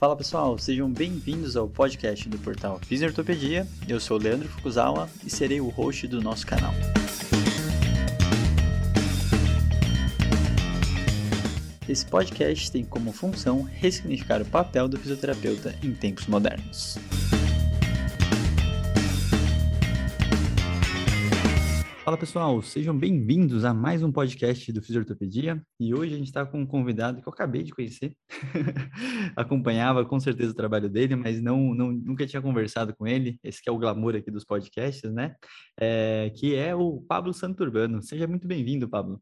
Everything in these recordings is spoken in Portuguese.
Fala pessoal, sejam bem-vindos ao podcast do portal Fisiortopedia. Eu sou o Leandro Fukuzawa e serei o host do nosso canal. Esse podcast tem como função ressignificar o papel do fisioterapeuta em tempos modernos. Fala pessoal, sejam bem-vindos a mais um podcast do Fisiortopedia e hoje a gente está com um convidado que eu acabei de conhecer, acompanhava com certeza o trabalho dele, mas não, não, nunca tinha conversado com ele, esse que é o glamour aqui dos podcasts, né? É, que é o Pablo Santurbano. Seja muito bem-vindo, Pablo.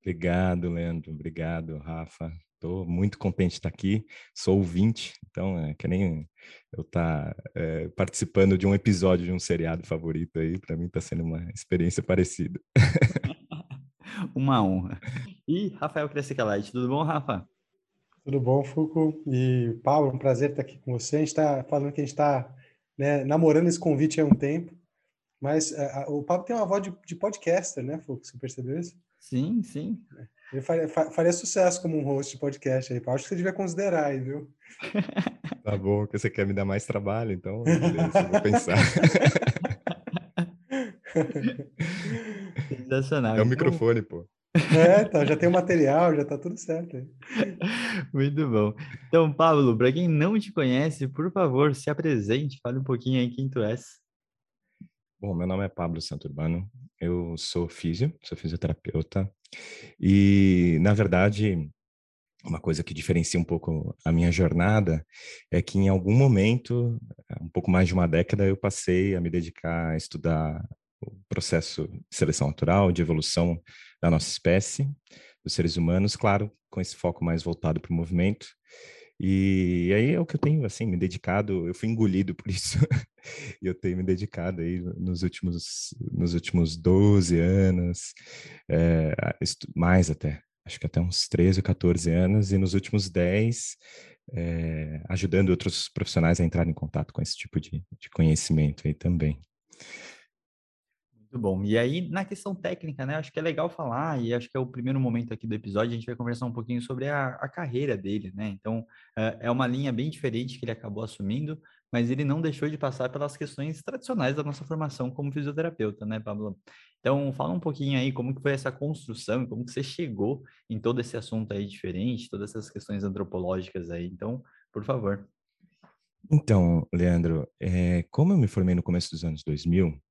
Obrigado, Leandro. Obrigado, Rafa. Estou muito contente de estar aqui. Sou ouvinte, então é que nem eu estar tá, é, participando de um episódio de um seriado favorito aí. Para mim está sendo uma experiência parecida. uma honra. E Rafael Crescicalite, tudo bom, Rafa? Tudo bom, Fuco? E Paulo, um prazer estar aqui com você. A gente está falando que a gente está né, namorando esse convite há um tempo, mas uh, o Pablo tem uma voz de, de podcaster, né, Fuco? Você percebeu isso? Sim, sim. É. Ele faria, faria, sucesso como um host de podcast aí. Acho que você devia considerar aí, viu? Tá bom, que você quer me dar mais trabalho, então beleza, vou pensar. Sensacional. É o microfone, pô. É, tá, já tem o material, já tá tudo certo. Aí. Muito bom. Então, Pablo, para quem não te conhece, por favor, se apresente, fale um pouquinho aí quem tu és. Bom, meu nome é Pablo Santurbano, eu sou físio, sou fisioterapeuta, e, na verdade, uma coisa que diferencia um pouco a minha jornada é que, em algum momento, um pouco mais de uma década, eu passei a me dedicar a estudar o processo de seleção natural, de evolução da nossa espécie, dos seres humanos, claro, com esse foco mais voltado para o movimento. E aí é o que eu tenho, assim, me dedicado, eu fui engolido por isso, e eu tenho me dedicado aí nos últimos, nos últimos 12 anos, é, mais até, acho que até uns 13 ou 14 anos, e nos últimos 10, é, eh, ajudando outros profissionais a entrar em contato com esse tipo de, de conhecimento aí também. Muito bom. E aí, na questão técnica, né? Acho que é legal falar, e acho que é o primeiro momento aqui do episódio, a gente vai conversar um pouquinho sobre a, a carreira dele, né? Então, é, é uma linha bem diferente que ele acabou assumindo, mas ele não deixou de passar pelas questões tradicionais da nossa formação como fisioterapeuta, né, Pablo? Então, fala um pouquinho aí como que foi essa construção, como que você chegou em todo esse assunto aí diferente, todas essas questões antropológicas aí. Então, por favor. Então, Leandro, é, como eu me formei no começo dos anos 2000, é,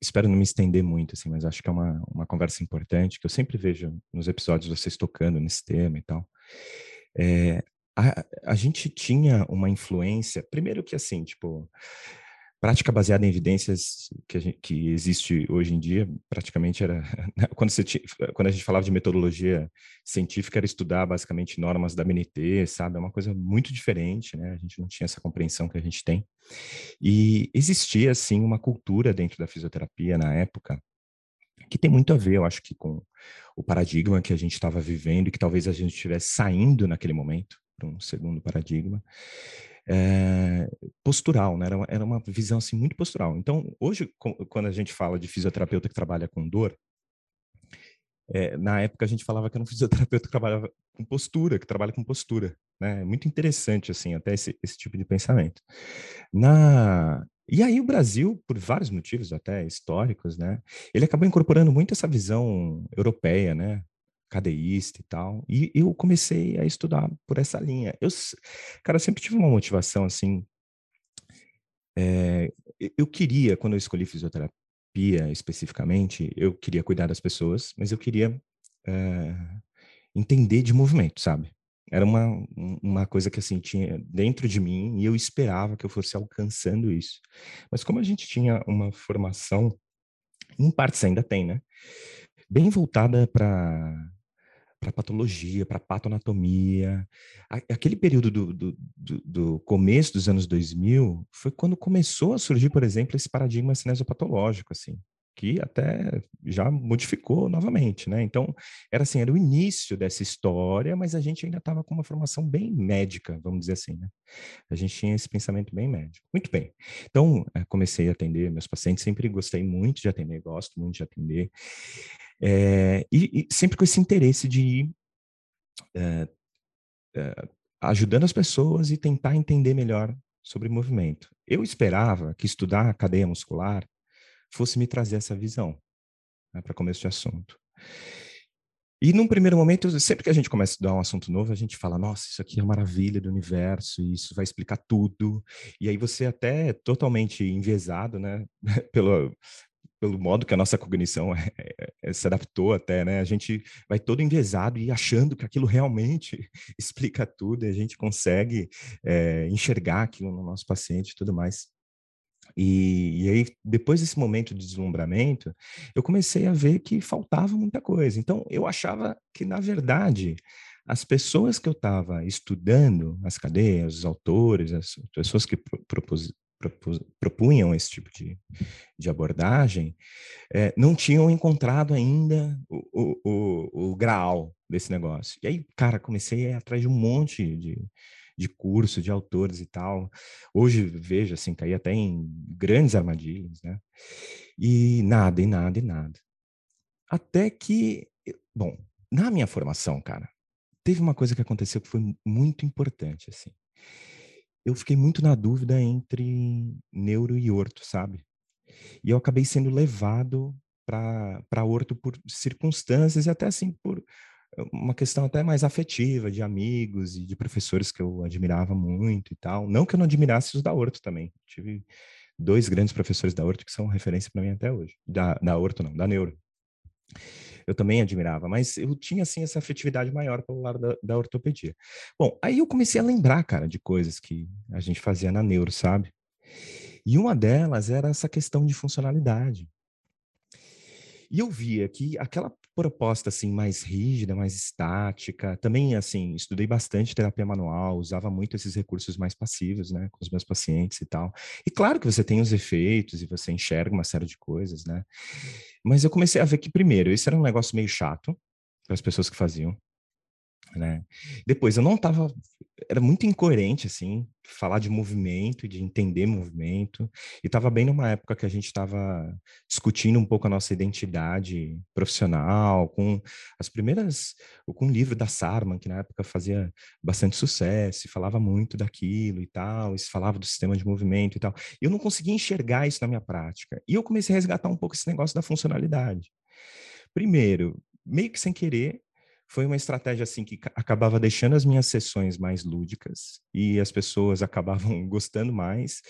espero não me estender muito, assim, mas acho que é uma, uma conversa importante, que eu sempre vejo nos episódios vocês tocando nesse tema e tal. É, a, a gente tinha uma influência, primeiro que assim, tipo, prática baseada em evidências que, gente, que existe hoje em dia, praticamente era. Né, quando, você quando a gente falava de metodologia científica, era estudar basicamente normas da BNT, sabe? É uma coisa muito diferente, né? A gente não tinha essa compreensão que a gente tem. E existia, assim, uma cultura dentro da fisioterapia na época que tem muito a ver, eu acho que com o paradigma que a gente estava vivendo e que talvez a gente estivesse saindo naquele momento para um segundo paradigma, é, postural, né? Era uma, era uma visão assim muito postural. Então, hoje, quando a gente fala de fisioterapeuta que trabalha com dor, é, na época a gente falava que era um fisioterapeuta que trabalhava com postura, que trabalha com postura, né? Muito interessante assim, até esse, esse tipo de pensamento. Na e aí o Brasil, por vários motivos até históricos, né? Ele acabou incorporando muito essa visão europeia, né? Cadeísta e tal. E eu comecei a estudar por essa linha. Eu, cara, sempre tive uma motivação assim. É, eu queria, quando eu escolhi fisioterapia especificamente, eu queria cuidar das pessoas, mas eu queria é, entender de movimento, sabe? Era uma, uma coisa que assim tinha dentro de mim e eu esperava que eu fosse alcançando isso. Mas como a gente tinha uma formação, em partes ainda tem, né? Bem voltada para para patologia, para patoanatomia. Aquele período do, do, do, do, começo dos anos 2000 foi quando começou a surgir, por exemplo, esse paradigma cinesiopatológico, assim, que até já modificou novamente, né? Então, era assim, era o início dessa história, mas a gente ainda estava com uma formação bem médica, vamos dizer assim, né? A gente tinha esse pensamento bem médico. Muito bem. Então, eh, comecei a atender meus pacientes, sempre gostei muito de atender, gosto muito de atender. É, e, e, sempre com esse interesse de ir é, é, ajudando as pessoas e tentar entender melhor sobre movimento. Eu esperava que estudar a cadeia muscular fosse me trazer essa visão, né, para começo de assunto. E num primeiro momento, sempre que a gente começa a estudar um assunto novo, a gente fala, nossa, isso aqui é uma maravilha do universo, isso vai explicar tudo. E aí você até é totalmente enviesado, né, pelo, pelo modo que a nossa cognição é, é, se adaptou até, né? A gente vai todo enviesado e achando que aquilo realmente explica tudo e a gente consegue é, enxergar aquilo no nosso paciente e tudo mais. E, e, aí, depois desse momento de deslumbramento, eu comecei a ver que faltava muita coisa. Então, eu achava que, na verdade, as pessoas que eu estava estudando, as cadeias, os autores, as pessoas que propus, propunham esse tipo de, de abordagem, é, não tinham encontrado ainda o, o, o, graal desse negócio. E aí, cara, comecei atrás de um monte de, de curso, de autores e tal. Hoje vejo assim, caí até em grandes armadilhas, né? E nada, e nada, e nada. Até que, bom, na minha formação, cara, teve uma coisa que aconteceu que foi muito importante, assim. Eu fiquei muito na dúvida entre neuro e orto, sabe? E eu acabei sendo levado para orto por circunstâncias e até assim por uma questão até mais afetiva, de amigos e de professores que eu admirava muito e tal. Não que eu não admirasse os da Horto também. Tive dois grandes professores da Horto que são referência para mim até hoje. Da, da Horto não, da Neuro. Eu também admirava, mas eu tinha, assim, essa afetividade maior pelo lado da, da ortopedia. Bom, aí eu comecei a lembrar, cara, de coisas que a gente fazia na Neuro, sabe? E uma delas era essa questão de funcionalidade. E eu via que aquela proposta assim mais rígida, mais estática, também assim, estudei bastante terapia manual, usava muito esses recursos mais passivos, né, com os meus pacientes e tal. E claro que você tem os efeitos e você enxerga uma série de coisas, né? Mas eu comecei a ver que primeiro, isso era um negócio meio chato para as pessoas que faziam né? Depois, eu não estava, era muito incoerente, assim, falar de movimento de entender movimento, e estava bem numa época que a gente estava discutindo um pouco a nossa identidade profissional, com as primeiras, com o livro da Sarman, que na época fazia bastante sucesso, falava muito daquilo e tal, e falava do sistema de movimento e tal. E eu não conseguia enxergar isso na minha prática, e eu comecei a resgatar um pouco esse negócio da funcionalidade. Primeiro, meio que sem querer, foi uma estratégia assim que acabava deixando as minhas sessões mais lúdicas e as pessoas acabavam gostando mais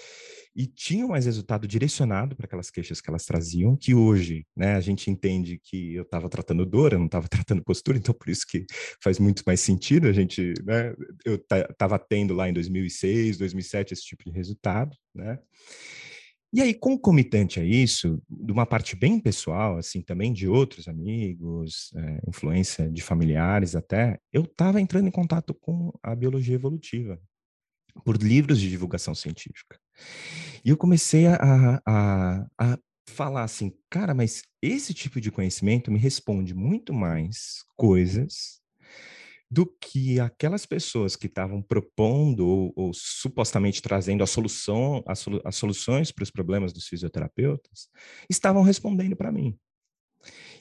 e tinham mais resultado direcionado para aquelas queixas que elas traziam, que hoje, né, a gente entende que eu estava tratando dor, eu não estava tratando postura, então por isso que faz muito mais sentido a gente, né, eu estava tendo lá em 2006, 2007 esse tipo de resultado, né? E aí, concomitante a isso, de uma parte bem pessoal, assim, também de outros amigos, é, influência de familiares até, eu estava entrando em contato com a biologia evolutiva, por livros de divulgação científica. E eu comecei a, a, a falar assim, cara, mas esse tipo de conhecimento me responde muito mais coisas do que aquelas pessoas que estavam propondo ou, ou, supostamente trazendo a solução, as, as soluções para os problemas dos fisioterapeutas estavam respondendo para mim.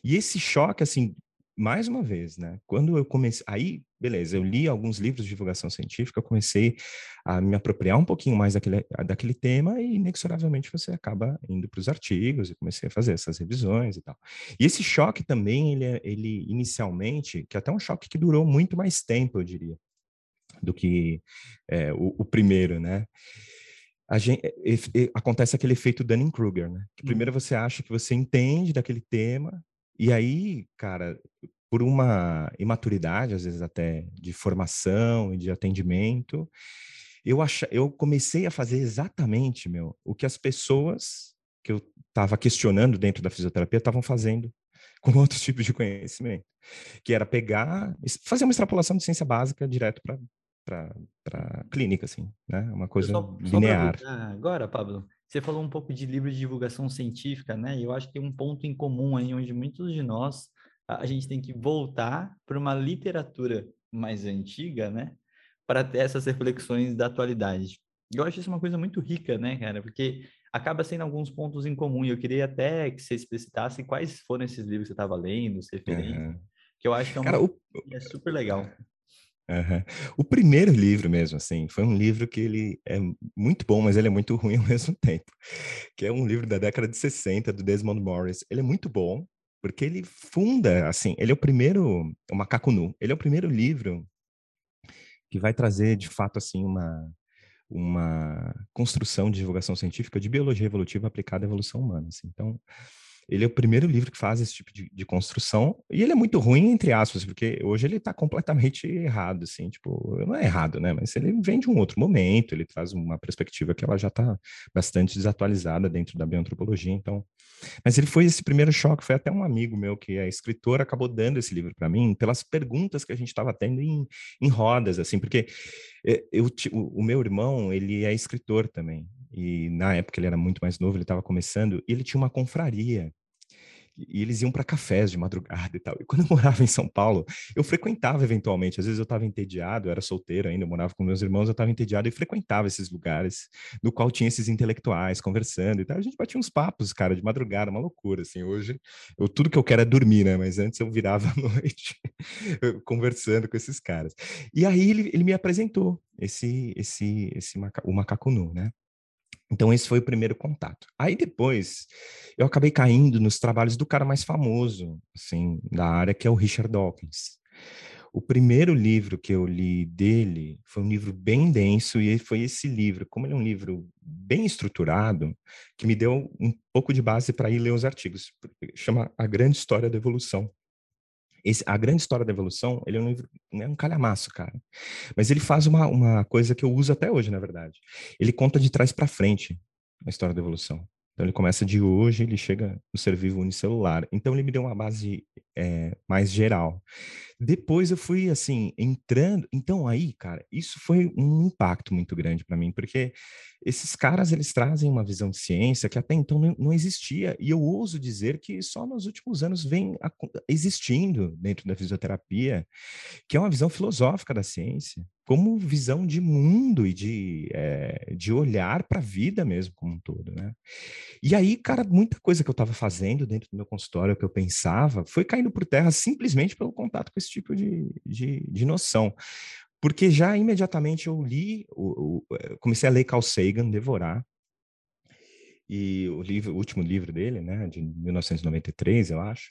E esse choque, assim, mais uma vez, né? Quando eu comecei, aí, beleza, eu li alguns livros de divulgação científica, eu comecei a me apropriar um pouquinho mais daquele, daquele tema e inexoravelmente você acaba indo para os artigos e comecei a fazer essas revisões e tal. E esse choque também, ele, é, ele inicialmente, que é até um choque que durou muito mais tempo, eu diria, do que é, o, o primeiro, né? Gente, acontece aquele efeito Dunning-Kruger, né? Que primeiro você acha que você entende daquele tema, e aí, cara, por uma imaturidade, às vezes até de formação e de atendimento, eu, ach... eu comecei a fazer exatamente, meu, o que as pessoas que eu estava questionando dentro da fisioterapia estavam fazendo com outros tipos de conhecimento, que era pegar, fazer uma extrapolação de ciência básica direto para para clínica, assim, né? Uma coisa só, linear. Só agora, Pablo, você falou um pouco de livro de divulgação científica, né? E eu acho que tem um ponto em comum aí, onde muitos de nós, a gente tem que voltar para uma literatura mais antiga, né? Para ter essas reflexões da atualidade. Eu acho isso uma coisa muito rica, né, cara? Porque acaba sendo alguns pontos em comum. E eu queria até que você explicitasse quais foram esses livros que você estava lendo, os referentes. Uhum. Que eu acho que é, uma... cara, o... é super legal. Uhum. O primeiro livro mesmo, assim, foi um livro que ele é muito bom, mas ele é muito ruim ao mesmo tempo. Que é um livro da década de 60, do Desmond Morris. Ele é muito bom, porque ele funda, assim, ele é o primeiro, o Macaco Nu, ele é o primeiro livro que vai trazer, de fato, assim, uma, uma construção de divulgação científica de biologia evolutiva aplicada à evolução humana. Assim. Então, ele é o primeiro livro que faz esse tipo de, de construção, e ele é muito ruim, entre aspas, porque hoje ele está completamente errado, assim, tipo, não é errado, né, mas ele vem de um outro momento, ele traz uma perspectiva que ela já está bastante desatualizada dentro da bioantropologia, então... Mas ele foi esse primeiro choque, foi até um amigo meu que é escritor, acabou dando esse livro para mim, pelas perguntas que a gente estava tendo em, em rodas, assim, porque eh, eu, o, o meu irmão, ele é escritor também, e na época ele era muito mais novo, ele estava começando, e ele tinha uma confraria e eles iam para cafés de madrugada e tal. E quando eu morava em São Paulo, eu frequentava eventualmente. Às vezes eu estava entediado, eu era solteiro ainda, eu morava com meus irmãos, eu estava entediado e frequentava esses lugares, no qual tinha esses intelectuais conversando e tal. A gente batia uns papos, cara, de madrugada, uma loucura, assim. Hoje, eu, tudo que eu quero é dormir, né? Mas antes eu virava à noite conversando com esses caras. E aí ele, ele me apresentou esse, esse, esse maca, o macaco nu, né? Então, esse foi o primeiro contato. Aí depois, eu acabei caindo nos trabalhos do cara mais famoso, assim, da área, que é o Richard Dawkins. O primeiro livro que eu li dele foi um livro bem denso, e foi esse livro, como ele é um livro bem estruturado, que me deu um pouco de base para ir ler os artigos. Chama A Grande História da Evolução, esse, a grande história da evolução, ele é um livro, é um calhamaço, cara. Mas ele faz uma, uma coisa que eu uso até hoje, na verdade. Ele conta de trás para frente a história da evolução. Então ele começa de hoje, ele chega no ser vivo unicelular. Então ele me deu uma base é, mais geral. Depois eu fui assim entrando. Então aí, cara, isso foi um impacto muito grande para mim, porque esses caras eles trazem uma visão de ciência que até então não, existia e eu ouso dizer que só nos últimos anos vem existindo dentro da fisioterapia, que é uma visão filosófica da ciência, como visão de mundo e de, é, de olhar para a vida mesmo como um todo, né? E aí, cara, muita coisa que eu estava fazendo dentro do meu consultório, que eu pensava, foi caindo por terra simplesmente pelo contato com esse tipo de, de, de noção. Porque já imediatamente eu li, o, o, eh, comecei a ler Carl Sagan, devorar, e o livro, o último livro dele, né, de 1993, eu acho,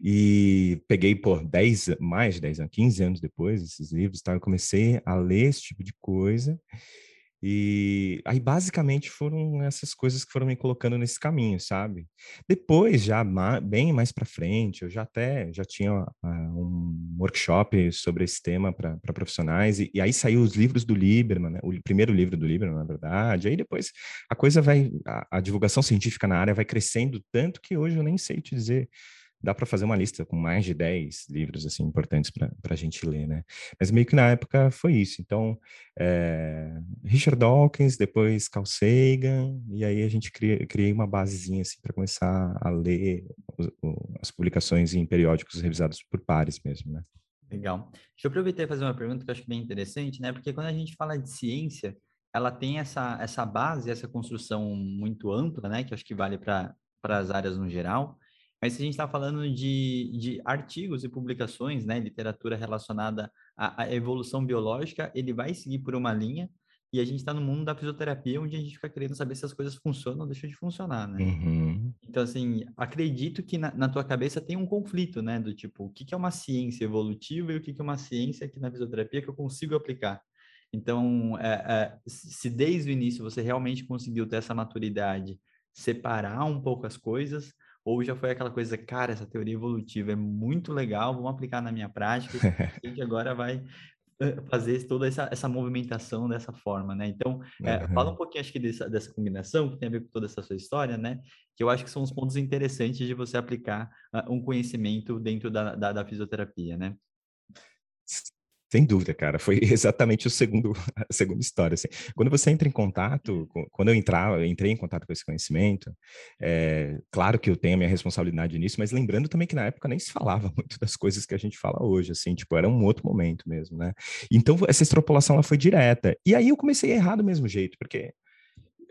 e peguei por 10, mais de 10 anos, 15 anos depois, esses livros, tá, eu comecei a ler esse tipo de coisa, e aí, basicamente, foram essas coisas que foram me colocando nesse caminho, sabe? Depois, já bem mais para frente, eu já até já tinha uh, um workshop sobre esse tema para profissionais, e, e, aí saiu os livros do Lieberman, né? o primeiro livro do Lieberman, na verdade. Aí depois a coisa vai, a, a divulgação científica na área vai crescendo tanto que hoje eu nem sei te dizer dá para fazer uma lista com mais de 10 livros assim importantes para a gente ler, né? Mas meio que na época foi isso. Então, é, Richard Dawkins, depois Carl Sagan, e aí a gente cria, criei uma basezinha assim para começar a ler os, as publicações em periódicos revisados por pares mesmo, né? Legal. Deixa eu aproveitar e fazer uma pergunta que eu acho bem interessante, né? Porque quando a gente fala de ciência, ela tem essa, essa base, essa construção muito ampla, né? Que acho que vale para as áreas no geral. Mas se a gente está falando de, de artigos e publicações, né, literatura relacionada à, à, evolução biológica, ele vai seguir por uma linha, e a gente está no mundo da fisioterapia, onde a gente fica querendo saber se as coisas funcionam ou deixam de funcionar, né? Uhum. Então, assim, acredito que na, na, tua cabeça tem um conflito, né? Do tipo, o que, que é uma ciência evolutiva e o que, que é uma ciência aqui na fisioterapia que eu consigo aplicar. Então, é, é, se desde o início você realmente conseguiu ter essa maturidade, separar um pouco as coisas, ou já foi aquela coisa, cara, essa teoria evolutiva é muito legal, vamos aplicar na minha prática, a gente agora vai eh, fazer toda essa, essa movimentação dessa forma, né? Então, é, fala um pouquinho, acho que dessa, dessa combinação, que tem a ver com toda essa sua história, né? Que eu acho que são os pontos interessantes de você aplicar uh, um conhecimento dentro da, da, da fisioterapia, né? Sem dúvida, cara. Foi exatamente o segundo, a segunda história. Assim. Quando você entra em contato, quando eu entrava, eu entrei em contato com esse conhecimento, é, claro que eu tenho a minha responsabilidade nisso, mas lembrando também que na época nem se falava muito das coisas que a gente fala hoje, assim, tipo, era um outro momento mesmo, né? Então, essa extrapolação, ela foi direta. E aí eu comecei a errar do mesmo jeito, porque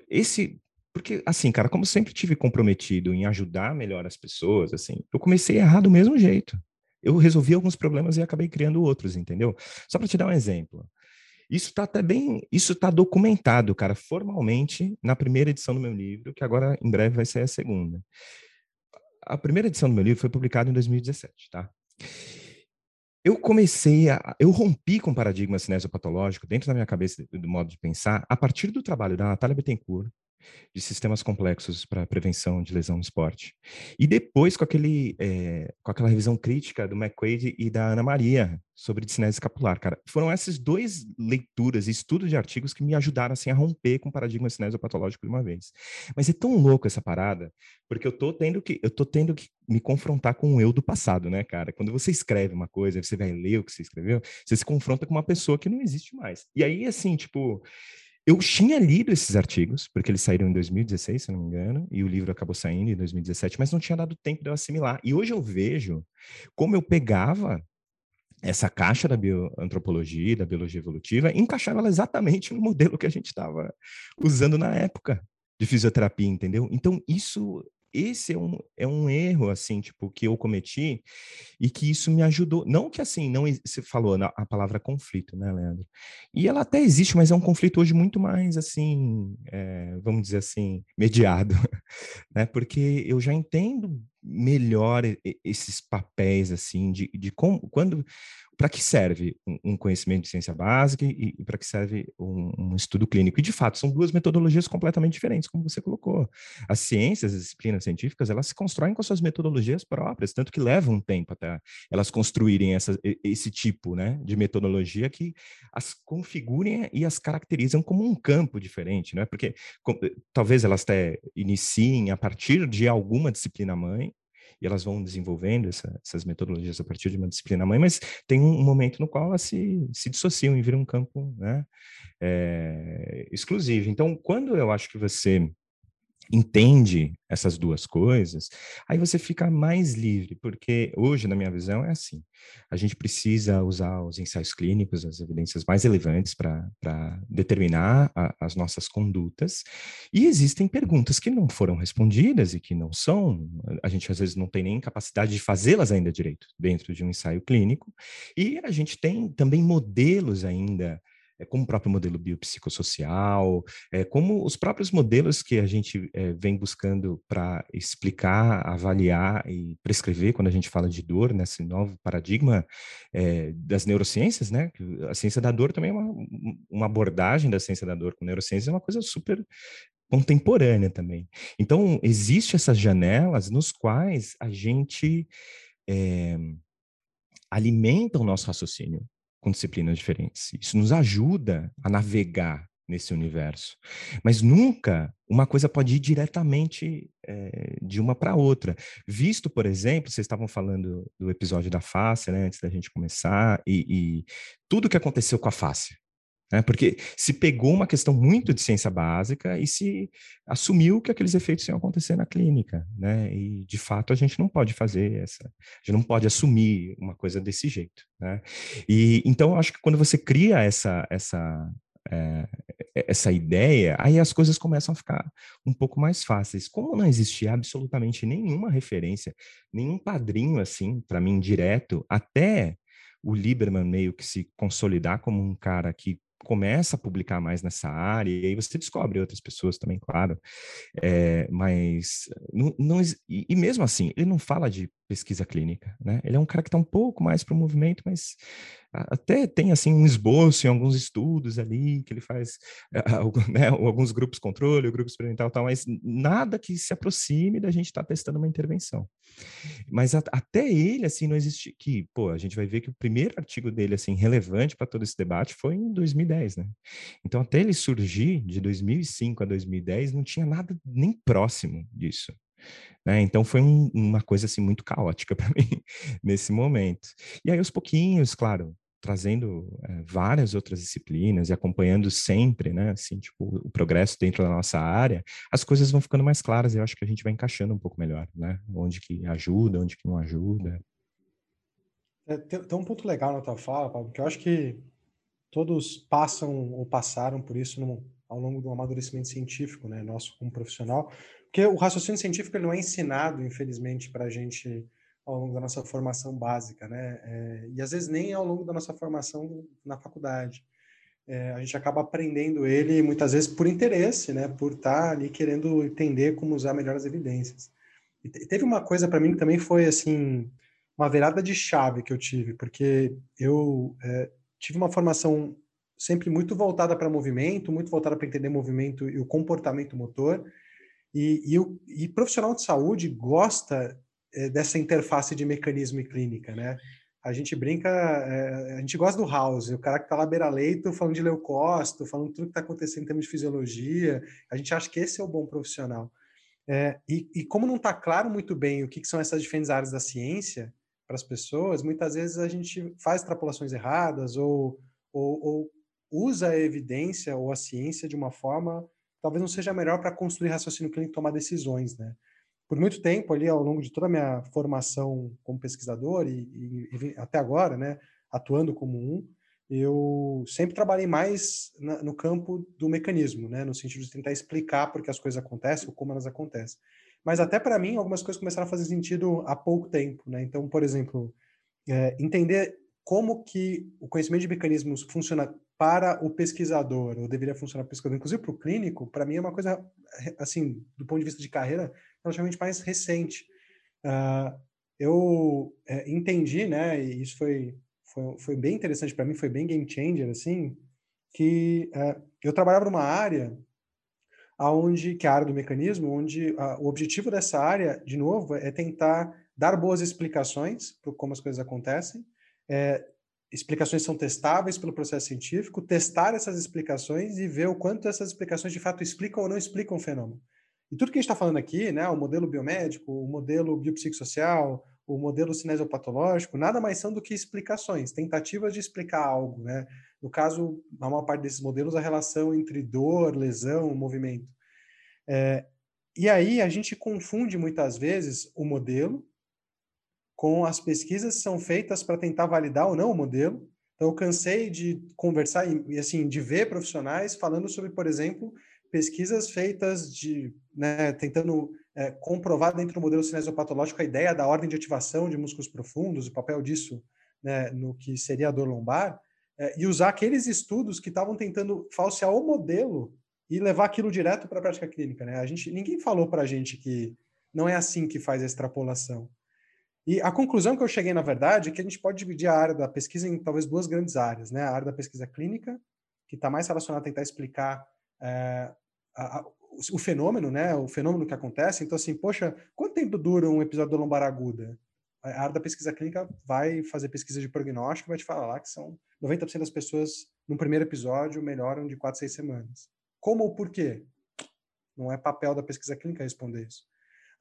esse... Porque, assim, cara, como sempre tive comprometido em ajudar melhor as pessoas, assim, eu comecei a errar do mesmo jeito eu resolvi alguns problemas e acabei criando outros, entendeu? Só para te dar um exemplo. Isso está até bem, isso está documentado, cara, formalmente na primeira edição do meu livro, que agora em breve vai sair a segunda. A primeira edição do meu livro foi publicada em 2017, tá? Eu comecei a, eu rompi com o paradigma cinesiopatológico dentro da minha cabeça do modo de pensar a partir do trabalho da Natália Bettencourt, de sistemas complexos para prevenção de lesão no esporte. E depois com, aquele, é, com aquela revisão crítica do McQuaid e da Ana Maria sobre discinese escapular, cara. Foram essas duas leituras e estudos de artigos que me ajudaram assim, a romper com o paradigma cinesiopatológico de uma vez. Mas é tão louco essa parada, porque eu tô tendo que eu tô tendo que me confrontar com o eu do passado, né, cara? Quando você escreve uma coisa, você vai ler o que você escreveu, você se confronta com uma pessoa que não existe mais. E aí, assim, tipo, eu tinha lido esses artigos, porque eles saíram em 2016, se não me engano, e o livro acabou saindo em 2017, mas não tinha dado tempo de eu assimilar. E hoje eu vejo como eu pegava essa caixa da bioantropologia, da biologia evolutiva, e encaixava ela exatamente no modelo que a gente estava usando na época de fisioterapia, entendeu? Então, isso esse é um, é um erro, assim, tipo, que eu cometi e que isso me ajudou. Não que, assim, não você falou a palavra conflito, né, Leandro? E ela até existe, mas é um conflito hoje muito mais, assim, é, vamos dizer assim, mediado, né? Porque eu já entendo melhor esses papéis, assim, de, de como, quando para que serve um, conhecimento de ciência básica e, e para que serve um, um, estudo clínico. E, de fato, são duas metodologias completamente diferentes, como você colocou. As ciências, as disciplinas científicas, elas se constroem com suas metodologias próprias, tanto que leva um tempo até elas construírem essa, esse tipo né, de metodologia que as configurem e as caracterizam como um campo diferente, né? porque com, talvez elas até iniciem a partir de alguma disciplina mãe, e elas vão desenvolvendo essa, essas metodologias a partir de uma disciplina mãe, mas tem um momento no qual elas se, se dissociam e viram um campo né, é, exclusivo. Então, quando eu acho que você entende essas duas coisas, aí você fica mais livre, porque hoje, na minha visão, é assim: a gente precisa usar os ensaios clínicos, as evidências mais relevantes para determinar a, as nossas condutas, e existem perguntas que não foram respondidas e que não são, a gente às vezes não tem nem capacidade de fazê-las ainda direito dentro de um ensaio clínico, e a gente tem também modelos ainda como o próprio modelo biopsicossocial, é, como os próprios modelos que a gente é, vem buscando para explicar, avaliar e prescrever quando a gente fala de dor, nesse novo paradigma é, das neurociências, né? A ciência da dor também é uma, uma abordagem da ciência da dor com neurociência, é uma coisa super contemporânea também. Então, existe essas janelas nos quais a gente é, alimenta o nosso raciocínio com disciplinas diferentes. Isso nos ajuda a navegar nesse universo. Mas nunca uma coisa pode ir diretamente é, de uma para outra. Visto, por exemplo, vocês estavam falando do episódio da face, né, antes da gente começar, e, e tudo que aconteceu com a face. Né? Porque se pegou uma questão muito de ciência básica e se assumiu que aqueles efeitos iam acontecer na clínica, né? E de fato a gente não pode fazer essa, a gente não pode assumir uma coisa desse jeito, né? E então eu acho que quando você cria essa essa é, essa ideia, aí as coisas começam a ficar um pouco mais fáceis. Como não existia absolutamente nenhuma referência, nenhum padrinho assim para mim direto, até o Lieberman meio que se consolidar como um cara que começa a publicar mais nessa área, e aí você descobre outras pessoas também, claro. É, mas, não, não, e, e mesmo assim, ele não fala de pesquisa clínica, né? Ele é um cara que está um pouco mais para o movimento, mas até tem assim um esboço em alguns estudos ali que ele faz, né, alguns grupos controle, o grupo experimental, tal, mas nada que se aproxime da gente estar tá testando uma intervenção. Mas a, até ele assim não existe que, pô, a gente vai ver que o primeiro artigo dele assim relevante para todo esse debate foi em 2010, né? Então até ele surgir de 2005 a 2010 não tinha nada nem próximo disso. Né? Então foi um, uma coisa assim muito caótica para mim nesse momento. E aí aos pouquinhos, claro, trazendo é, várias outras disciplinas e acompanhando sempre, né, assim, tipo, o progresso dentro da nossa área, as coisas vão ficando mais claras e eu acho que a gente vai encaixando um pouco melhor, né, onde que ajuda, onde que não ajuda. É, tem, tem, um ponto legal na tua fala, Paulo, que eu acho que todos passam ou passaram por isso no, ao longo do amadurecimento científico, né, nosso como profissional, porque o raciocínio científico não é ensinado, infelizmente, para a gente ao longo da nossa formação básica, né? É, e às vezes nem ao longo da nossa formação na faculdade. É, a gente acaba aprendendo ele muitas vezes por interesse, né? Por estar ali querendo entender como usar melhor as evidências. E teve uma coisa para mim que também foi assim uma virada de chave que eu tive, porque eu é, tive uma formação sempre muito voltada para movimento, muito voltada para entender movimento e o comportamento motor. E, e, e profissional de saúde gosta é, dessa interface de mecanismo e clínica, né? A gente brinca, é, a gente gosta do House, o cara que está lá beira-leito falando de leucócito, falando tudo que está acontecendo em termos de fisiologia. A gente acha que esse é o bom profissional. É, e, e, como não está claro muito bem o que, que, são essas diferentes áreas da ciência para as pessoas, muitas vezes a gente faz extrapolações erradas ou, ou, ou usa a evidência ou a ciência de uma forma talvez não seja melhor para construir raciocínio clínico e tomar decisões, né? Por muito tempo ali, ao longo de toda a minha formação como pesquisador e, e até agora, né, atuando como um, eu sempre trabalhei mais na, no campo do mecanismo, né, no sentido de tentar explicar por que as coisas acontecem ou como elas acontecem. Mas até para mim, algumas coisas começaram a fazer sentido há pouco tempo, né? Então, por exemplo, é, entender como que o conhecimento de mecanismos funciona para o pesquisador, ou deveria funcionar para o pesquisador, inclusive para o clínico, para mim é uma coisa, assim, do ponto de vista de carreira, relativamente mais recente. Uh, eu é, entendi, né, e isso foi, foi, foi bem interessante para mim, foi bem game changer, assim, que uh, eu trabalhava numa área aonde que é a área do mecanismo, onde uh, o objetivo dessa área, de novo, é tentar dar boas explicações para como as coisas acontecem, é, explicações são testáveis pelo processo científico, testar essas explicações e ver o quanto essas explicações de fato explicam ou não explicam o fenômeno. E tudo que a gente está falando aqui, né, o modelo biomédico, o modelo biopsicossocial, o modelo cinesiopatológico, nada mais são do que explicações, tentativas de explicar algo. Né? No caso, na maior parte desses modelos, a relação entre dor, lesão, movimento. É, e aí a gente confunde muitas vezes o modelo com as pesquisas que são feitas para tentar validar ou não o modelo. Então, eu cansei de conversar e, assim, de ver profissionais falando sobre, por exemplo, pesquisas feitas de, né, tentando é, comprovar dentro do modelo cinesiopatológico a ideia da ordem de ativação de músculos profundos, o papel disso né, no que seria a dor lombar, é, e usar aqueles estudos que estavam tentando falsear o modelo e levar aquilo direto para a prática clínica. Né? A gente, ninguém falou para a gente que não é assim que faz a extrapolação. E a conclusão que eu cheguei, na verdade, é que a gente pode dividir a área da pesquisa em talvez duas grandes áreas, né? A área da pesquisa clínica, que está mais relacionada a tentar explicar é, a, a, o fenômeno, né? O fenômeno que acontece. Então, assim, poxa, quanto tempo dura um episódio de lombar aguda? A área da pesquisa clínica vai fazer pesquisa de prognóstico, vai te falar lá que são 90% das pessoas no primeiro episódio melhoram de 4 a 6 semanas. Como ou por quê? Não é papel da pesquisa clínica responder isso.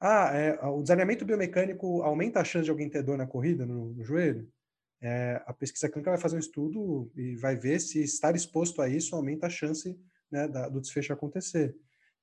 Ah, é, o desalinhamento biomecânico aumenta a chance de alguém ter dor na corrida, no, no joelho? É, a pesquisa clínica vai fazer um estudo e vai ver se estar exposto a isso aumenta a chance né, da, do desfecho acontecer.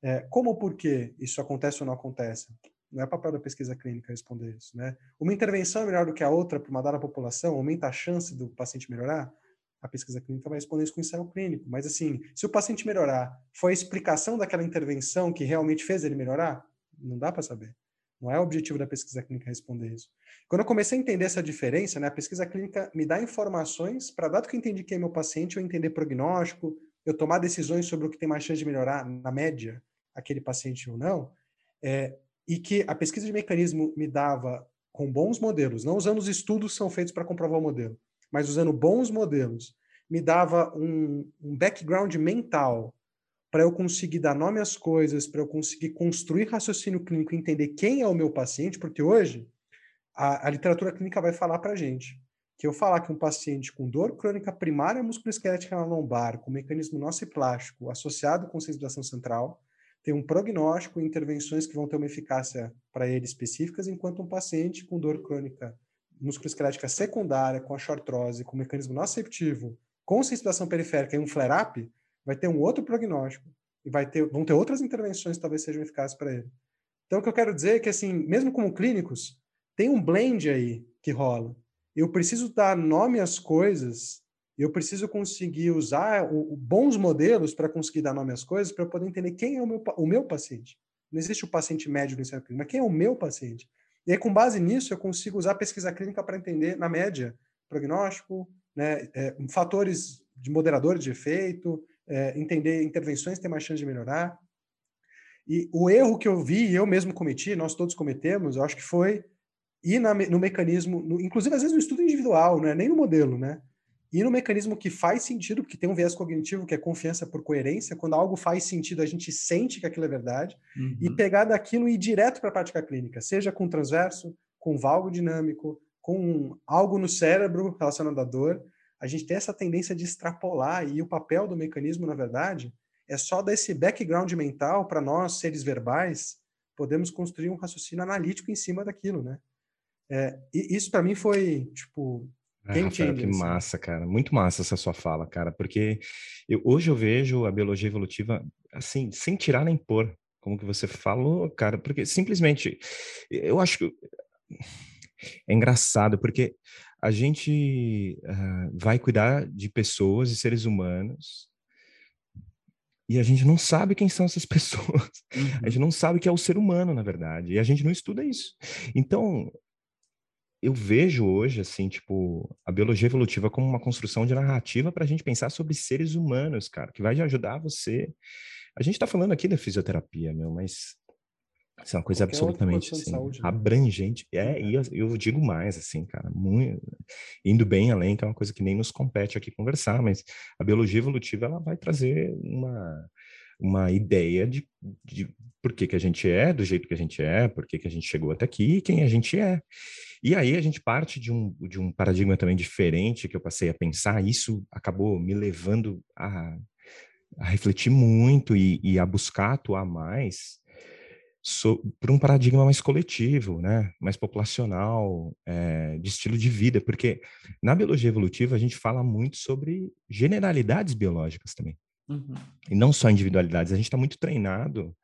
É, como ou por que isso acontece ou não acontece? Não é papel da pesquisa clínica responder isso. Né? Uma intervenção é melhor do que a outra para uma dada população, aumenta a chance do paciente melhorar? A pesquisa clínica vai responder isso com ensaio clínico. Mas, assim, se o paciente melhorar, foi a explicação daquela intervenção que realmente fez ele melhorar? Não dá para saber. Não é o objetivo da pesquisa clínica responder isso. Quando eu comecei a entender essa diferença, né, a pesquisa clínica me dá informações para, dado que eu entendi quem é meu paciente, eu entender prognóstico, eu tomar decisões sobre o que tem mais chance de melhorar, na média, aquele paciente ou não, é, e que a pesquisa de mecanismo me dava com bons modelos, não usando os estudos que são feitos para comprovar o modelo, mas usando bons modelos, me dava um, um background mental para eu conseguir dar nome às coisas, para eu conseguir construir raciocínio clínico entender quem é o meu paciente, porque hoje a, a literatura clínica vai falar para a gente que eu falar que um paciente com dor crônica primária musculoesquelética na lombar, com mecanismo nociplástico associado com sensibilização central, tem um prognóstico e intervenções que vão ter uma eficácia para ele específicas, enquanto um paciente com dor crônica musculoesquelética secundária, com artrose, com mecanismo noceptivo, com sensibilização periférica e um flare-up, vai ter um outro prognóstico e vai ter, vão ter outras intervenções que talvez sejam eficazes para ele. Então, o que eu quero dizer é que, assim, mesmo como clínicos, tem um blend aí que rola. Eu preciso dar nome às coisas, eu preciso conseguir usar o, o bons modelos para conseguir dar nome às coisas, para eu poder entender quem é o meu, o meu paciente. Não existe o paciente médio no ensino clínico, mas quem é o meu paciente? E aí, com base nisso, eu consigo usar a pesquisa clínica para entender, na média, prognóstico, né, é, fatores de moderador de efeito, é, entender intervenções têm mais chance de melhorar. E o erro que eu vi, eu mesmo cometi, nós todos cometemos, eu acho que foi ir na, no mecanismo, no, inclusive às vezes no estudo individual, não é nem no modelo, né? Ir no mecanismo que faz sentido, porque tem um viés cognitivo que é confiança por coerência, quando algo faz sentido, a gente sente que aquilo é verdade, uhum. e pegar daquilo e ir direto para a prática clínica, seja com transverso, com valgo dinâmico, com algo no cérebro relacionado à dor, a gente tem essa tendência de extrapolar, e o papel do mecanismo, na verdade, é só dar esse background mental para nós, seres verbais, podemos construir um raciocínio analítico em cima daquilo, né? É, e isso para mim foi, tipo, é, Rafael, que assim. massa, cara. Muito massa essa sua fala, cara, porque eu, hoje eu vejo a biologia evolutiva assim, sem tirar nem pôr, como que você falou, cara, porque simplesmente eu acho que é engraçado, porque a gente uh, vai cuidar de pessoas e seres humanos e a gente não sabe quem são essas pessoas. Uhum. A gente não sabe que é o ser humano, na verdade. E a gente não estuda isso. Então, eu vejo hoje, assim, tipo, a biologia evolutiva como uma construção de narrativa para a gente pensar sobre seres humanos, cara, que vai ajudar você. A gente está falando aqui da fisioterapia, meu, mas isso é uma coisa Qualquer absolutamente assim, saúde, né? abrangente. É, e eu, eu, digo mais, assim, cara, muito, indo bem além, que é uma coisa que nem nos compete aqui conversar, mas a biologia evolutiva ela vai trazer uma, uma ideia de, de por que, que a gente é do jeito que a gente é, por que, que a gente chegou até aqui e quem a gente é. E aí a gente parte de um, de um paradigma também diferente que eu passei a pensar, isso acabou me levando a, a refletir muito e, e a buscar atuar mais so, por um paradigma mais coletivo, né? mais populacional, é, de estilo de vida, porque na biologia evolutiva a gente fala muito sobre generalidades biológicas também. Uhum. E não só individualidades, a gente está muito treinado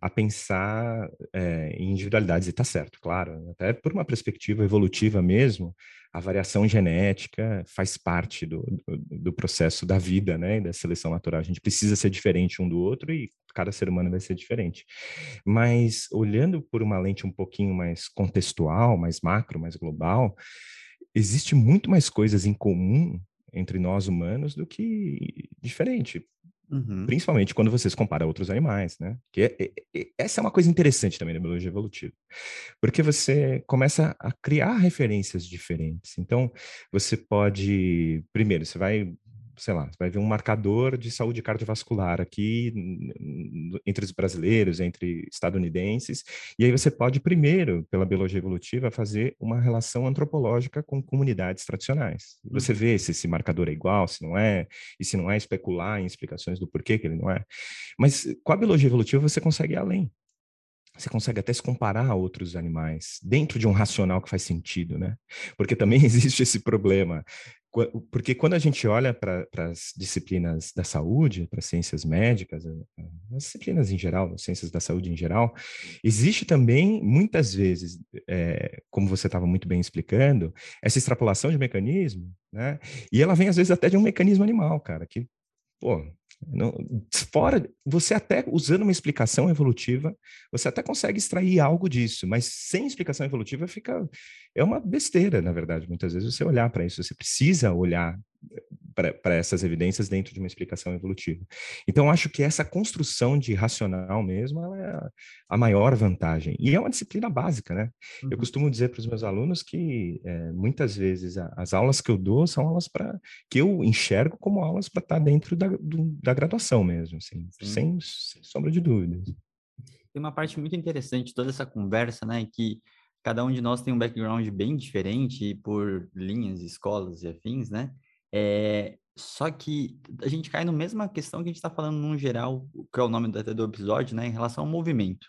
a pensar é, em individualidades, e está certo, claro, até por uma perspectiva evolutiva mesmo, a variação genética faz parte do, do, do, processo da vida, né, da seleção natural. A gente precisa ser diferente um do outro e cada ser humano vai ser diferente. Mas olhando por uma lente um pouquinho mais contextual, mais macro, mais global, existe muito mais coisas em comum entre nós humanos do que diferente. Uhum. Principalmente quando você se compara a outros animais, né? Que é, é, é, essa é uma coisa interessante também da biologia evolutiva. Porque você começa a criar referências diferentes. Então, você pode... Primeiro, você vai sei lá, você vai ver um marcador de saúde cardiovascular aqui entre os brasileiros, entre estadunidenses, e aí você pode primeiro, pela biologia evolutiva, fazer uma relação antropológica com comunidades tradicionais. Você uhum. vê se esse marcador é igual, se não é, e se não é, especular em explicações do porquê que ele não é. Mas com a biologia evolutiva você consegue ir além. Você consegue até se comparar a outros animais dentro de um racional que faz sentido, né? Porque também existe esse problema porque quando a gente olha para as disciplinas da saúde, para ciências médicas, as disciplinas em geral, as ciências da saúde em geral, existe também, muitas vezes, é, como você estava muito bem explicando, essa extrapolação de mecanismo, né? E ela vem, às vezes, até de um mecanismo animal, cara, que, pô, não, fora, você até usando uma explicação evolutiva, você até consegue extrair algo disso, mas sem explicação evolutiva fica é uma besteira, na verdade, muitas vezes você olhar para isso, você precisa olhar para essas evidências dentro de uma explicação evolutiva. Então, acho que essa construção de racional mesmo ela é a maior vantagem. E é uma disciplina básica, né? Uhum. Eu costumo dizer para os meus alunos que é, muitas vezes as aulas que eu dou são aulas para que eu enxergo como aulas para estar tá dentro da, do, da graduação mesmo, assim, sem, sem sombra de dúvidas. Tem uma parte muito interessante de toda essa conversa, né? Que cada um de nós tem um background bem diferente por linhas, escolas e afins, né? É, só que a gente cai na mesma questão que a gente está falando no geral, que é o nome do, do episódio, né, em relação ao movimento.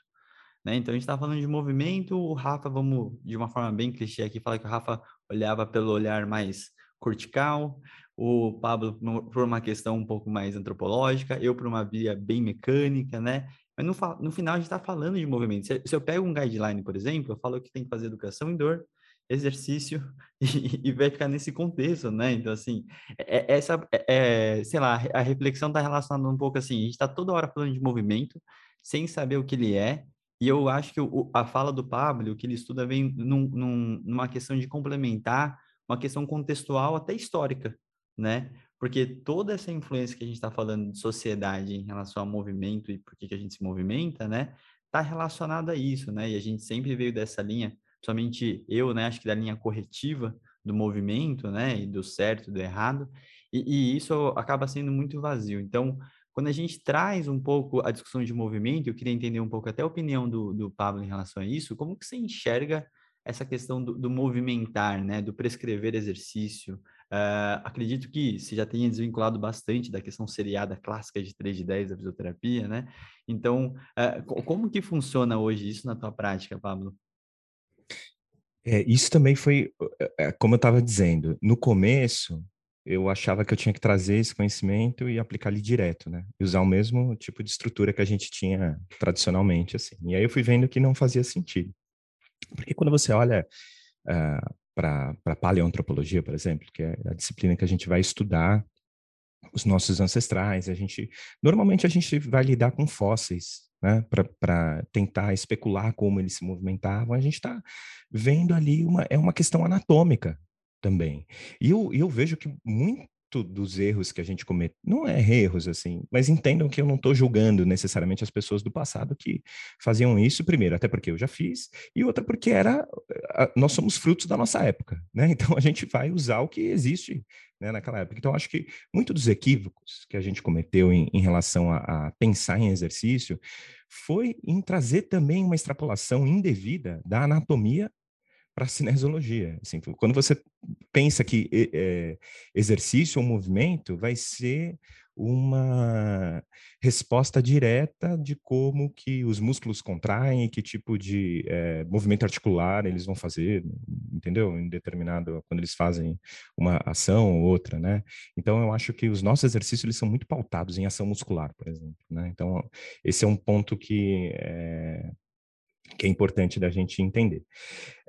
Né? Então a gente está falando de movimento, o Rafa, vamos de uma forma bem clichê aqui, falar que o Rafa olhava pelo olhar mais cortical, o Pablo por uma questão um pouco mais antropológica, eu por uma via bem mecânica, né? Mas no, no final a gente está falando de movimento. Se, se eu pego um guideline, por exemplo, eu falo que tem que fazer educação em dor, exercício e, e, vai ficar nesse contexto, né? Então, assim, é, é essa, é, é, sei lá, a reflexão está relacionada um pouco assim, a gente está toda hora falando de movimento, sem saber o que ele é, E eu acho que o, a fala do Pablo, o que ele estuda, vem num, num, numa questão de complementar uma questão contextual até histórica, né? Porque toda essa influência que a gente está falando de sociedade em relação ao movimento e por que, que a gente se movimenta, né? Está relacionada a isso, né? E a gente sempre veio dessa linha, somente eu, né? Acho que da linha corretiva do movimento, né? E do certo, do errado. E, e isso acaba sendo muito vazio. Então, quando a gente traz um pouco a discussão de movimento, eu queria entender um pouco até a opinião do, do Pablo em relação a isso, como que você enxerga essa questão do, do movimentar, né, do prescrever exercício. Uh, acredito que você já tenha desvinculado bastante da questão seriada clássica de 3 de 10 da fisioterapia, né? Então, uh, como que funciona hoje isso na tua prática, Pablo? É, isso também foi, é, como eu estava dizendo, no começo eu achava que eu tinha que trazer esse conhecimento e aplicar ali direto, né? E usar o mesmo tipo de estrutura que a gente tinha tradicionalmente, assim. E aí eu fui vendo que não fazia sentido. Porque quando você olha uh, ah, para paleoantropologia, por exemplo, que é a disciplina que a gente vai estudar os nossos ancestrais, a gente normalmente a gente vai lidar com fósseis, né, para tentar especular como eles se movimentavam. A gente está vendo ali uma é uma questão anatômica também. E eu, eu vejo que muito dos erros que a gente comete, não é erros assim, mas entendam que eu não estou julgando necessariamente as pessoas do passado que faziam isso, primeiro, até porque eu já fiz, e outra porque era nós somos frutos da nossa época, né? Então a gente vai usar o que existe né, naquela época. Então acho que muito dos equívocos que a gente cometeu em, em relação a, a pensar em exercício foi em trazer também uma extrapolação indevida da anatomia para cinesiologia. Assim, quando você pensa que é, exercício ou movimento vai ser uma resposta direta de como que os músculos contraem que tipo de é, movimento articular eles vão fazer, entendeu? Em determinado quando eles fazem uma ação ou outra, né? Então eu acho que os nossos exercícios eles são muito pautados em ação muscular, por exemplo, né? Então esse é um ponto que é, que é importante da gente entender.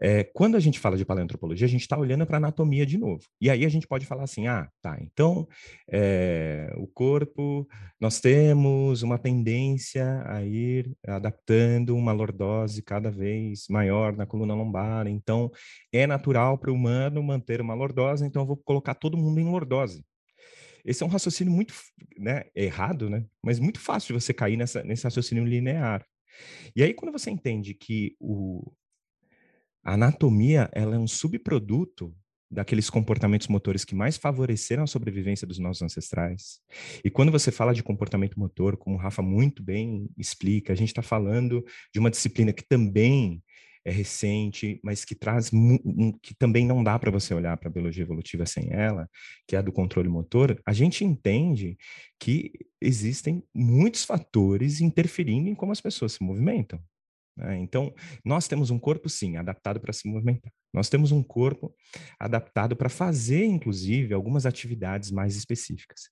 É, quando a gente fala de paleoantropologia, a gente está olhando para a anatomia de novo. E aí a gente pode falar assim: ah, tá, então é, o corpo, nós temos uma tendência a ir adaptando uma lordose cada vez maior na coluna lombar, então é natural para o humano manter uma lordose, então eu vou colocar todo mundo em lordose. Esse é um raciocínio muito né, errado, né? mas muito fácil de você cair nessa, nesse raciocínio linear. E aí, quando você entende que o, a anatomia ela é um subproduto daqueles comportamentos motores que mais favoreceram a sobrevivência dos nossos ancestrais. E quando você fala de comportamento motor, como o Rafa muito bem explica, a gente está falando de uma disciplina que também é recente, mas que traz que também não dá para você olhar para a biologia evolutiva sem ela, que é a do controle motor, a gente entende que existem muitos fatores interferindo em como as pessoas se movimentam. Né? Então, nós temos um corpo, sim, adaptado para se movimentar. Nós temos um corpo adaptado para fazer, inclusive, algumas atividades mais específicas.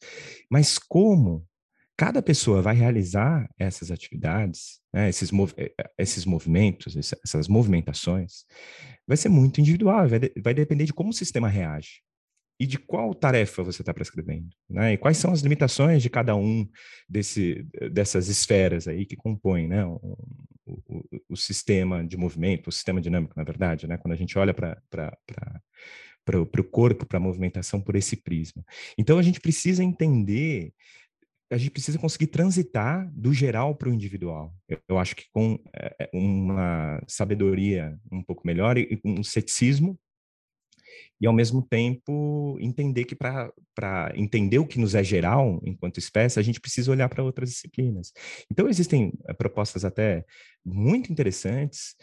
Mas como cada pessoa vai realizar essas atividades, né, esses, mov eh, eh, esses movimentos, essas movimentações, vai ser muito individual, vai, de vai depender de como o sistema reage e de qual tarefa você está prescrevendo, né? E quais são as limitações de cada um desse, dessas esferas aí que compõem, né? O, o, o sistema de movimento, o sistema dinâmico, na verdade, né? Quando a gente olha para para o corpo, para a movimentação por esse prisma. Então a gente precisa entender a gente precisa conseguir transitar do geral para o individual. Eu, eu, acho que com é, uma sabedoria um pouco melhor e um ceticismo, e ao mesmo tempo entender que para entender o que nos é geral enquanto espécie, a gente precisa olhar para outras disciplinas. Então, existem é, propostas até muito interessantes.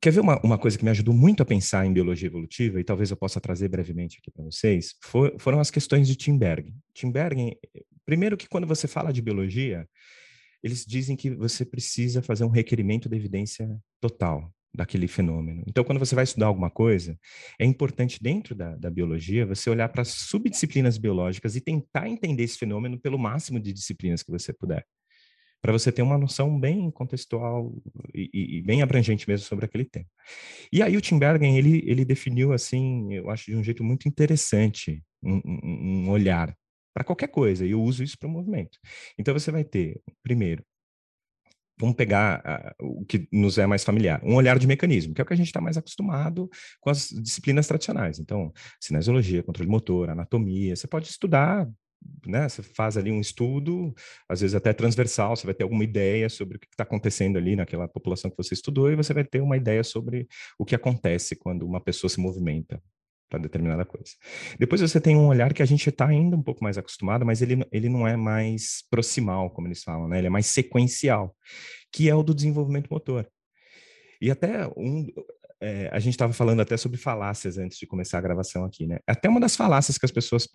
Quer ver uma, uma coisa que me ajudou muito a pensar em biologia evolutiva, e talvez eu possa trazer brevemente aqui para vocês, for, foram as questões de Timberg. Timberg Primeiro que quando você fala de biologia, eles dizem que você precisa fazer um requerimento de evidência total daquele fenômeno. Então, quando você vai estudar alguma coisa, é importante dentro da, da biologia você olhar para subdisciplinas biológicas e tentar entender esse fenômeno pelo máximo de disciplinas que você puder, para você ter uma noção bem contextual e, e, bem abrangente mesmo sobre aquele tema. E aí o Tim Bergen, ele, ele definiu assim, eu acho de um jeito muito interessante, um, um, um olhar para qualquer coisa, e eu uso isso para o movimento. Então você vai ter, primeiro, vamos pegar uh, o que nos é mais familiar, um olhar de mecanismo, que é o que a gente está mais acostumado com as disciplinas tradicionais. Então, cinesiologia, controle motor, anatomia, você pode estudar, né? Você faz ali um estudo, às vezes até transversal, você vai ter alguma ideia sobre o que está acontecendo ali naquela população que você estudou e você vai ter uma ideia sobre o que acontece quando uma pessoa se movimenta para determinada coisa. Depois você tem um olhar que a gente está ainda um pouco mais acostumado, mas ele, ele não é mais proximal, como eles falam, né? Ele é mais sequencial, que é o do desenvolvimento motor. E até um, é, a gente estava falando até sobre falácias antes de começar a gravação aqui, né? Até uma das falácias que as pessoas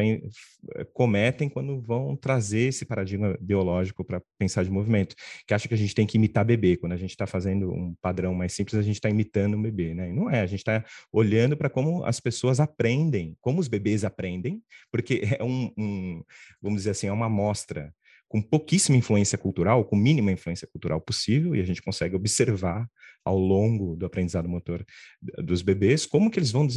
cometem quando vão trazer esse paradigma biológico para pensar de movimento, que acha que a gente tem que imitar bebê. Quando a gente está fazendo um padrão mais simples, a gente está imitando um bebê, né? E não é, a gente está olhando para como as pessoas aprendem, como os bebês aprendem, porque é um, um vamos dizer assim, é uma amostra com pouquíssima influência cultural, com mínima influência cultural possível, e a gente consegue observar ao longo do aprendizado motor dos bebês como que eles vão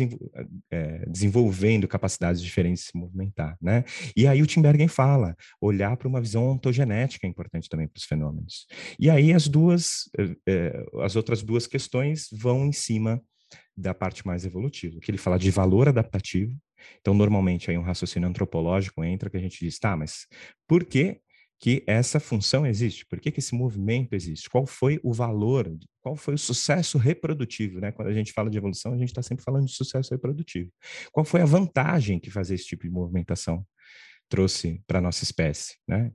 é, desenvolvendo capacidades diferentes de se movimentar, né? E aí o Tim Bergen fala, olhar para uma visão ontogenética é importante também para os fenômenos. E aí as duas, é, as outras duas questões vão em cima da parte mais evolutiva, que ele fala de valor adaptativo, então, normalmente, aí um raciocínio antropológico entra que a gente diz, tá, mas por que que essa função existe, por que, que esse movimento existe, qual foi o valor, qual foi o sucesso reprodutivo, né? Quando a gente fala de evolução, a gente está sempre falando de sucesso reprodutivo. Qual foi a vantagem que fazer esse tipo de movimentação trouxe para a nossa espécie, né?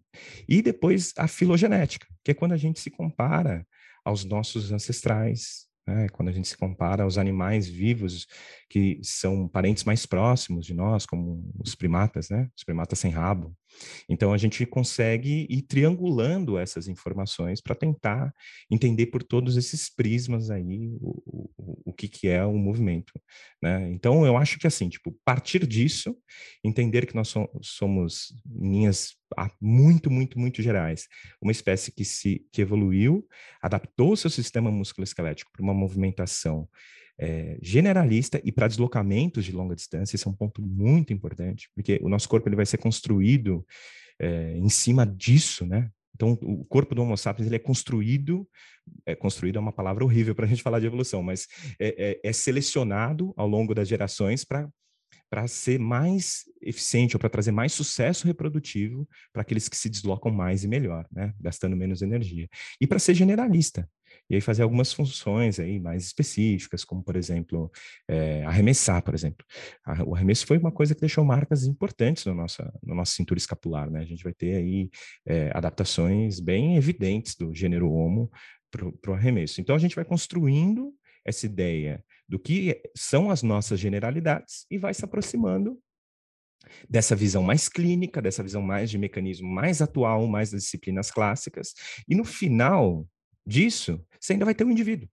E depois a filogenética, que é quando a gente se compara aos nossos ancestrais, né? Quando a gente se compara aos animais vivos que são parentes mais próximos de nós, como os primatas, né? Os primatas sem rabo. Então a gente consegue ir triangulando essas informações para tentar entender por todos esses prismas aí o, o, o que, que é o movimento, né? Então eu acho que assim, tipo, partir disso, entender que nós somos linhas muito, muito, muito gerais, uma espécie que se que evoluiu, adaptou seu sistema musculoesquelético para uma movimentação é, generalista e para deslocamentos de longa distância, esse é um ponto muito importante, porque o nosso corpo ele vai ser construído é, em cima disso, né? Então, o corpo do Homo sapiens ele é construído, é construído é uma palavra horrível para a gente falar de evolução, mas é, é, é selecionado ao longo das gerações para para ser mais eficiente ou para trazer mais sucesso reprodutivo para aqueles que se deslocam mais e melhor, né? gastando menos energia. E para ser generalista, e aí fazer algumas funções aí mais específicas, como, por exemplo, é, arremessar, por exemplo. o arremesso foi uma coisa que deixou marcas importantes no nossa, no nosso cintura escapular, né? A gente vai ter aí é, adaptações bem evidentes do gênero homo para o arremesso. Então, a gente vai construindo essa ideia do que são as nossas generalidades e vai se aproximando dessa visão mais clínica, dessa visão mais de mecanismo mais atual, mais das disciplinas clássicas, e no final disso, você ainda vai ter um indivíduo.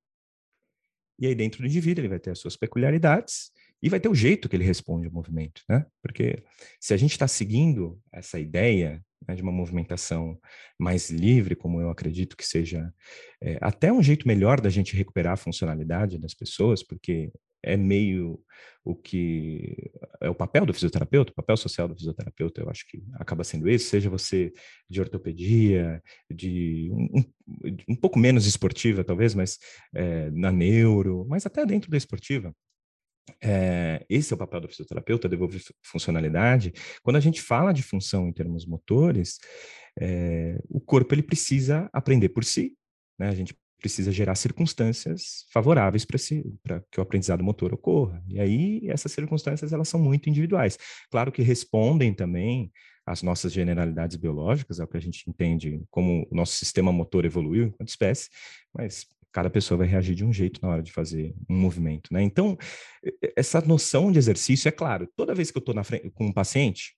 E aí, dentro do indivíduo, ele vai ter as suas peculiaridades e vai ter o jeito que ele responde ao movimento, né? Porque se a gente está seguindo essa ideia né, de uma movimentação mais livre, como eu acredito que seja é, até um jeito melhor da gente recuperar a funcionalidade das pessoas, porque é meio o que é o papel do fisioterapeuta, o papel social do fisioterapeuta, eu acho que acaba sendo esse, seja você de ortopedia, de um, um pouco menos esportiva, talvez, mas é, na neuro, mas até dentro da esportiva. É, esse é o papel do fisioterapeuta, devolver funcionalidade. Quando a gente fala de função em termos motores, é, o corpo ele precisa aprender por si, né? A gente precisa gerar circunstâncias favoráveis para que o aprendizado motor ocorra. E aí essas circunstâncias elas são muito individuais. Claro que respondem também às nossas generalidades biológicas, ao que a gente entende como o nosso sistema motor evoluiu enquanto espécie, mas cada pessoa vai reagir de um jeito na hora de fazer um movimento, né? Então, essa noção de exercício é claro, toda vez que eu estou com um paciente,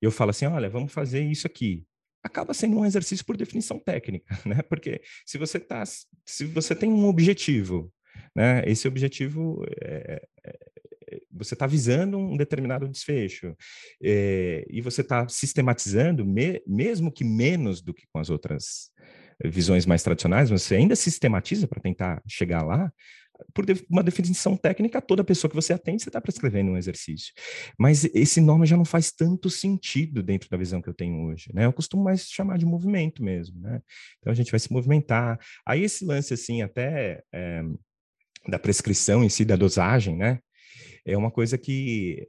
eu falo assim, olha, vamos fazer isso aqui acaba sendo um exercício por definição técnica, né? Porque se você tá, se você tem um objetivo, né? Esse objetivo é, é, é você está visando um determinado desfecho é, e você está sistematizando, me, mesmo que menos do que com as outras visões mais tradicionais, você ainda sistematiza para tentar chegar lá. por uma definição técnica, toda pessoa que você atende, você está prescrevendo um exercício. Mas esse nome já não faz tanto sentido dentro da visão que eu tenho hoje, né? Eu costumo mais chamar de movimento mesmo, né? Então a gente vai se movimentar. Aí esse lance, assim, até é, da prescrição em si, da dosagem, né? É uma coisa que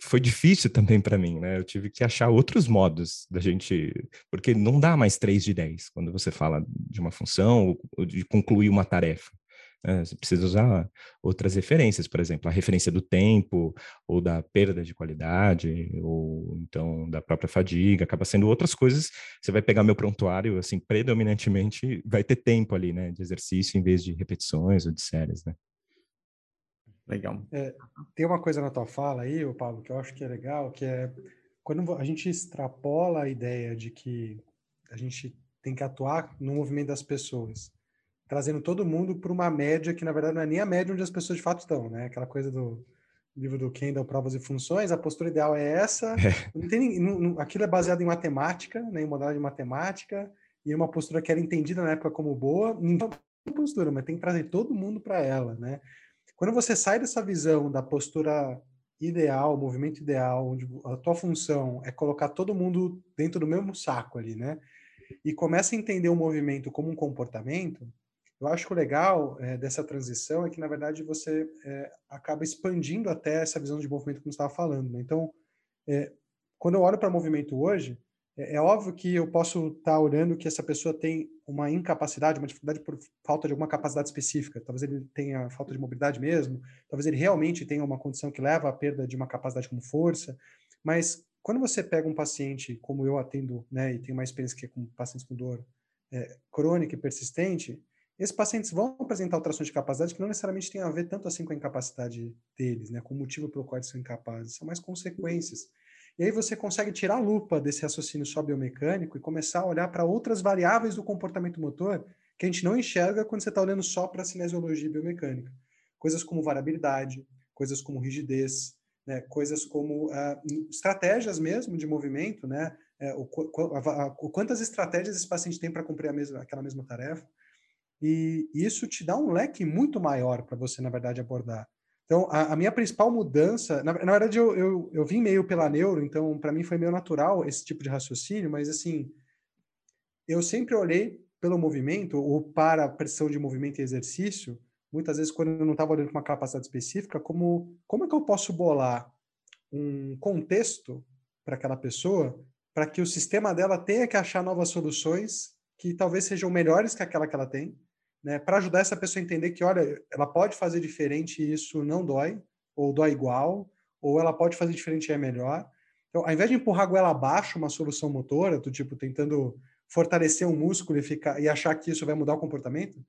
foi difícil também para mim, né? Eu tive que achar outros modos da gente, porque não dá mais 3 de 10 quando você fala de uma função ou de concluir uma tarefa. Né? Você precisa usar outras referências, por exemplo, a referência do tempo ou da perda de qualidade ou então da própria fadiga, acaba sendo outras coisas. Você vai pegar meu prontuário, assim, predominantemente vai ter tempo ali, né, de exercício em vez de repetições ou de séries, né? Legal. É, tem uma coisa na tua fala aí, o Paulo, que eu acho que é legal, que é quando a gente extrapola a ideia de que a gente tem que atuar no movimento das pessoas, trazendo todo mundo para uma média que na verdade não é nem a média onde as pessoas de fato estão, né? Aquela coisa do livro do Kendall, Provas e Funções, a postura ideal é essa. É. Não tem, não, não, aquilo é baseado em matemática, né, em modalidade de matemática, e é uma postura que era entendida na época como boa. Não postura, mas tem que trazer todo mundo para ela, né? Quando você sai dessa visão da postura ideal, movimento ideal, onde a tua função é colocar todo mundo dentro do mesmo saco ali, né? E começa a entender o movimento como um comportamento, eu acho que o legal é, dessa transição é que, na verdade, você é, acaba expandindo até essa visão de movimento que você estava falando. Né? Então, é, quando eu olho para movimento hoje, é, é, óbvio que eu posso estar tá olhando que essa pessoa tem uma incapacidade, uma dificuldade por falta de alguma capacidade específica. Talvez ele tenha falta de mobilidade mesmo, talvez ele realmente tenha uma condição que leva à perda de uma capacidade como força. Mas quando você pega um paciente, como eu atendo, né, e tenho uma experiência que é com pacientes com dor é, crônica e persistente, esses pacientes vão apresentar alterações de capacidade que não necessariamente têm a ver tanto assim com a incapacidade deles, né, com o motivo pelo qual eles são incapazes, são mais consequências. E aí você consegue tirar a lupa desse raciocínio só biomecânico e começar a olhar para outras variáveis do comportamento motor que a gente não enxerga quando você está olhando só para a cinesiologia biomecânica. Coisas como variabilidade, coisas como rigidez, né, coisas como uh, estratégias mesmo de movimento, né, uh, o, a, quantas estratégias esse paciente tem para cumprir mesma, aquela mesma tarefa. E isso te dá um leque muito maior para você, na verdade, abordar. Então, a, a minha principal mudança, na, na verdade, eu, eu, eu, vim meio pela neuro, então, para mim foi meio natural esse tipo de raciocínio, mas, assim, eu sempre olhei pelo movimento ou para a pressão de movimento e exercício, muitas vezes, quando eu não estava olhando para uma capacidade específica, como, como é que eu posso bolar um contexto para aquela pessoa para que o sistema dela tenha que achar novas soluções que talvez sejam melhores que aquela que ela tem, né, para ajudar essa pessoa a entender que, olha, ela pode fazer diferente e isso não dói, ou dói igual, ou ela pode fazer diferente e é melhor. Então, ao invés de empurrar a goela abaixo uma solução motora, do tipo tentando fortalecer um músculo e, ficar, e achar que isso vai mudar o comportamento,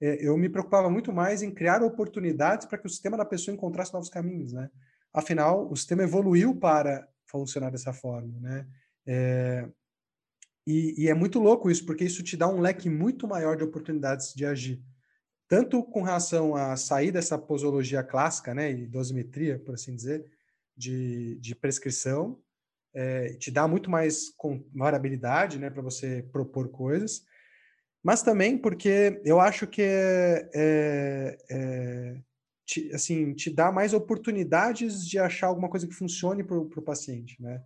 é, eu me preocupava muito mais em criar oportunidades para que o sistema da pessoa encontrasse novos caminhos, né? Afinal, o sistema evoluiu para funcionar dessa forma, né? É, e, e, é muito louco isso, porque isso te dá um leque muito maior de oportunidades de agir. Tanto com relação a sair dessa posologia clássica, né, e dosimetria, por assim dizer, de, de prescrição, é, te dá muito mais variabilidade, né, para você propor coisas, mas também porque eu acho que é, é, é te, assim, te dá mais oportunidades de achar alguma coisa que funcione para o paciente, né?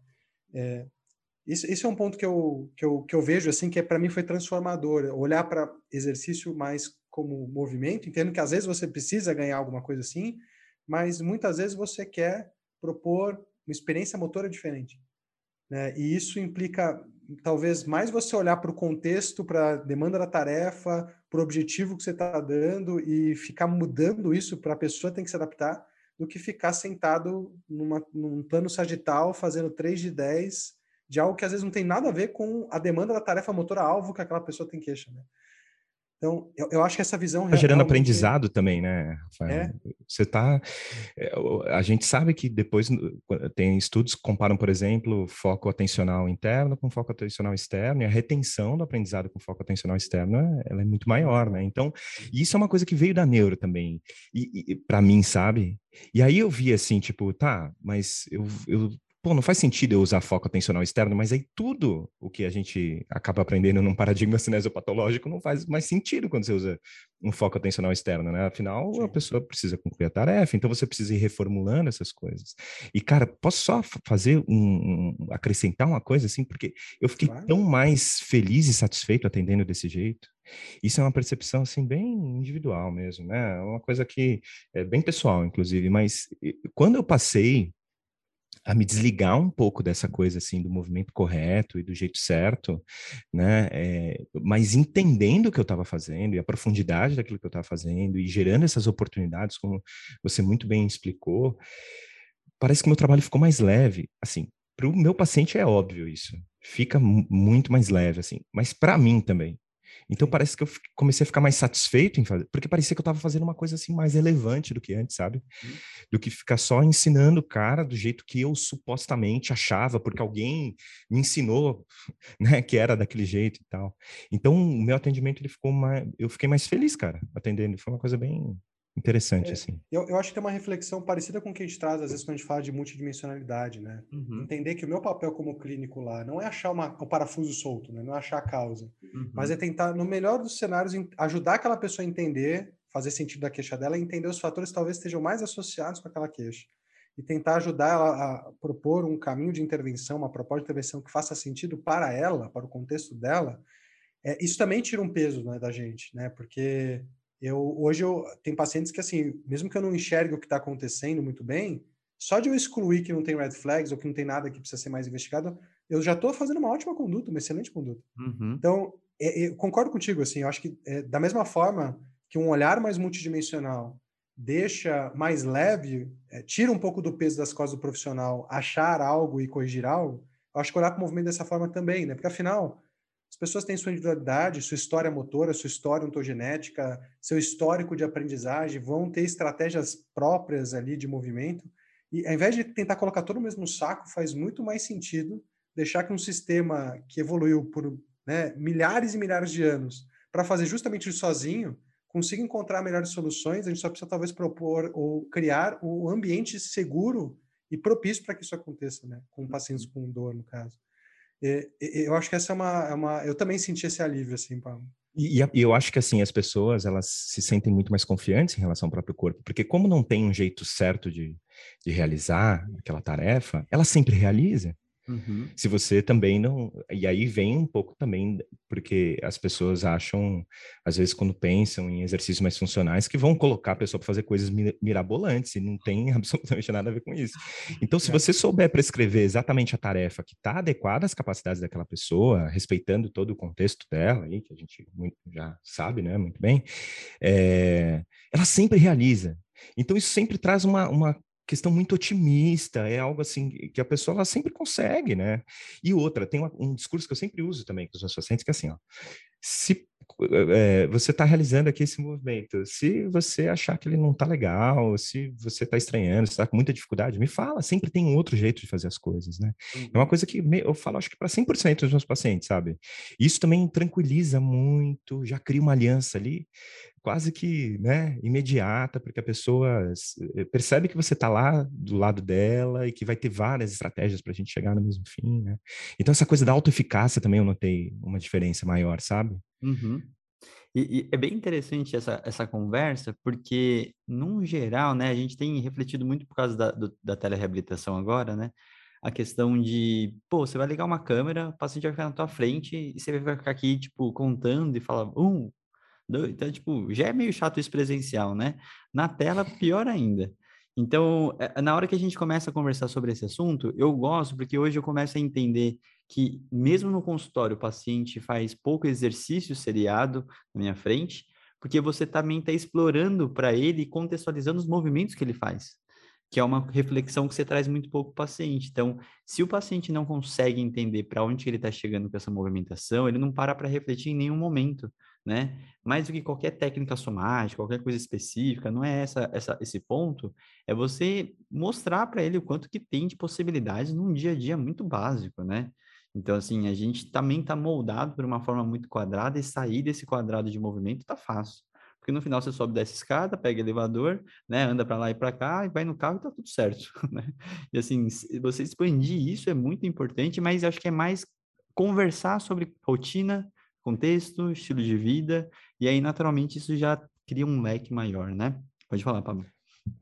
Isso, isso é um ponto que eu, que eu, que eu vejo, assim, que é, para mim foi transformador. Olhar para exercício mais como movimento, entendo que às vezes você precisa ganhar alguma coisa assim, mas muitas vezes você quer propor uma experiência motora diferente. Né? E isso implica, talvez, mais você olhar para o contexto, para a demanda da tarefa, para o objetivo que você está dando e ficar mudando isso para a pessoa tem que se adaptar, do que ficar sentado numa, num plano sagital, fazendo 3 de 10 de algo que às vezes não tem nada a ver com a demanda da tarefa motora-alvo que aquela pessoa tem queixa. Né? Então, eu, eu, acho que essa visão. Está gerando aprendizado também, né, Rafael? É. Você está. É, a gente sabe que depois tem estudos que comparam, por exemplo, foco atencional interno com foco atencional externo, e a retenção do aprendizado com foco atencional externo ela é muito maior, né? Então, isso é uma coisa que veio da neuro também. E, e para mim, sabe? E aí eu vi assim, tipo, tá, mas eu, eu pô, não faz sentido eu usar foco atencional externo, mas aí tudo o que a gente acaba aprendendo num paradigma cinesiopatológico não faz mais sentido quando você usa um foco atencional externo, né? Afinal, Sim. a pessoa precisa concluir a tarefa, então você precisa ir reformulando essas coisas. E, cara, posso só fazer um, um acrescentar uma coisa assim, porque eu fiquei claro. tão mais feliz e satisfeito atendendo desse jeito. Isso é uma percepção assim bem individual mesmo, né? É uma coisa que é bem pessoal, inclusive. Mas quando eu passei a me desligar um pouco dessa coisa assim do movimento correto e do jeito certo, né? É, mas entendendo o que eu estava fazendo e a profundidade daquilo que eu estava fazendo e gerando essas oportunidades, como você muito bem explicou, parece que meu trabalho ficou mais leve. Assim, para o meu paciente é óbvio isso, fica muito mais leve assim, mas para mim também, então parece que eu comecei a ficar mais satisfeito em fazer, porque parecia que eu estava fazendo uma coisa assim mais relevante do que antes, sabe? Uhum. Do que ficar só ensinando o cara do jeito que eu supostamente achava, porque alguém me ensinou, né, que era daquele jeito e tal. Então o meu atendimento ele ficou mais, eu fiquei mais feliz, cara, atendendo. Foi uma coisa bem Interessante, é, assim. Eu, eu acho que tem uma reflexão parecida com o que a gente traz, às vezes, quando a gente fala de multidimensionalidade, né? Uhum. Entender que o meu papel como clínico lá não é achar uma, o parafuso solto, né? Não é achar a causa, uhum. mas é tentar, no melhor dos cenários, ajudar aquela pessoa a entender, fazer sentido da queixa dela e entender os fatores que talvez estejam mais associados com aquela queixa. E tentar ajudar ela a propor um caminho de intervenção, uma proposta de intervenção que faça sentido para ela, para o contexto dela. É, isso também tira um peso né, da gente, né? Porque eu hoje eu tenho pacientes que assim, mesmo que eu não enxergue o que está acontecendo muito bem, só de eu excluir que não tem red flags ou que não tem nada que precisa ser mais investigado, eu já estou fazendo uma ótima conduta, uma excelente conduta. Uhum. Então, é, é, concordo contigo, assim, eu acho que é, da mesma forma que um olhar mais multidimensional deixa mais leve, é, tira um pouco do peso das costas do profissional, achar algo e corrigir algo, eu acho que olhar para o movimento dessa forma também, né? Porque afinal, as pessoas têm sua individualidade, sua história motora, sua história ontogenética, seu histórico de aprendizagem, vão ter estratégias próprias ali de movimento. E ao invés de tentar colocar todo no mesmo saco, faz muito mais sentido deixar que um sistema que evoluiu por né, milhares e milhares de anos para fazer justamente isso sozinho consiga encontrar melhores soluções. A gente só precisa talvez propor ou criar o um ambiente seguro e propício para que isso aconteça, né? Com pacientes uhum. com dor, no caso. É, eu acho que essa é uma, é uma, Eu também senti esse alívio, assim. E, e, eu acho que, assim, as pessoas, elas se sentem muito mais confiantes em relação ao próprio corpo, porque como não tem um jeito certo de, de realizar aquela tarefa, ela sempre realiza. Uhum. Se você também não. E aí vem um pouco também, porque as pessoas acham, às vezes, quando pensam em exercícios mais funcionais, que vão colocar a pessoa para fazer coisas mirabolantes, e não tem absolutamente nada a ver com isso. Então, se é. você souber prescrever exatamente a tarefa que está adequada às capacidades daquela pessoa, respeitando todo o contexto dela, aí, que a gente já sabe, né, muito bem, é, ela sempre realiza. Então, isso sempre traz uma, uma questão muito otimista, é algo assim que a pessoa ela sempre consegue, né? E outra, tem uma, um discurso que eu sempre uso também com os meus pacientes, que é assim, ó, se é, você está realizando aqui esse movimento, se você achar que ele não está legal, se você está estranhando, se está com muita dificuldade, me fala, sempre tem um outro jeito de fazer as coisas, né? Uhum. É uma uhum. coisa que eu falo, acho que para 100% dos meus pacientes, sabe? Isso também tranquiliza muito, já cria uma aliança ali, quase que né, imediata, porque a pessoa eh, percebe que você está lá do lado dela e que vai ter várias estratégias para a gente chegar no mesmo fim, né? Então, essa coisa da autoeficácia também eu notei uma diferença maior, sabe? Uhum. E, e, é bem interessante essa, essa conversa, porque, num geral, né, a gente tem refletido muito por causa da, do, da telereabilitação agora, né? A questão de, pô, você vai ligar uma câmera, o paciente vai ficar na tua frente e você vai ficar aqui, tipo, contando e falar, um, então, tipo, já é meio chato isso presencial, né? Na tela, pior ainda. Então, é, na hora que a gente começa a conversar sobre esse assunto, eu gosto porque hoje eu começo a entender que, mesmo no consultório, o paciente faz pouco exercício seriado na minha frente, porque você também está explorando para ele e contextualizando os movimentos que ele faz, que é uma reflexão que você traz muito pouco para o paciente. Então, se o paciente não consegue entender para onde ele está chegando com essa movimentação, ele não para para refletir em nenhum momento né? Mais do que qualquer técnica somática, qualquer coisa específica, não é essa, essa esse ponto, é você mostrar para ele o quanto que tem de possibilidades num dia a dia muito básico, né? Então, assim, a gente também está moldado por uma forma muito quadrada e sair desse quadrado de movimento está fácil. porque no final você sobe dessa escada, pega elevador, né, anda para lá e para cá, e vai no carro e tá tudo certo, né? E assim, você expandir isso é muito importante, mas acho que é mais conversar sobre rotina, contexto, estilo de vida, e aí naturalmente isso já cria um leque maior, né? Pode falar, Pablo.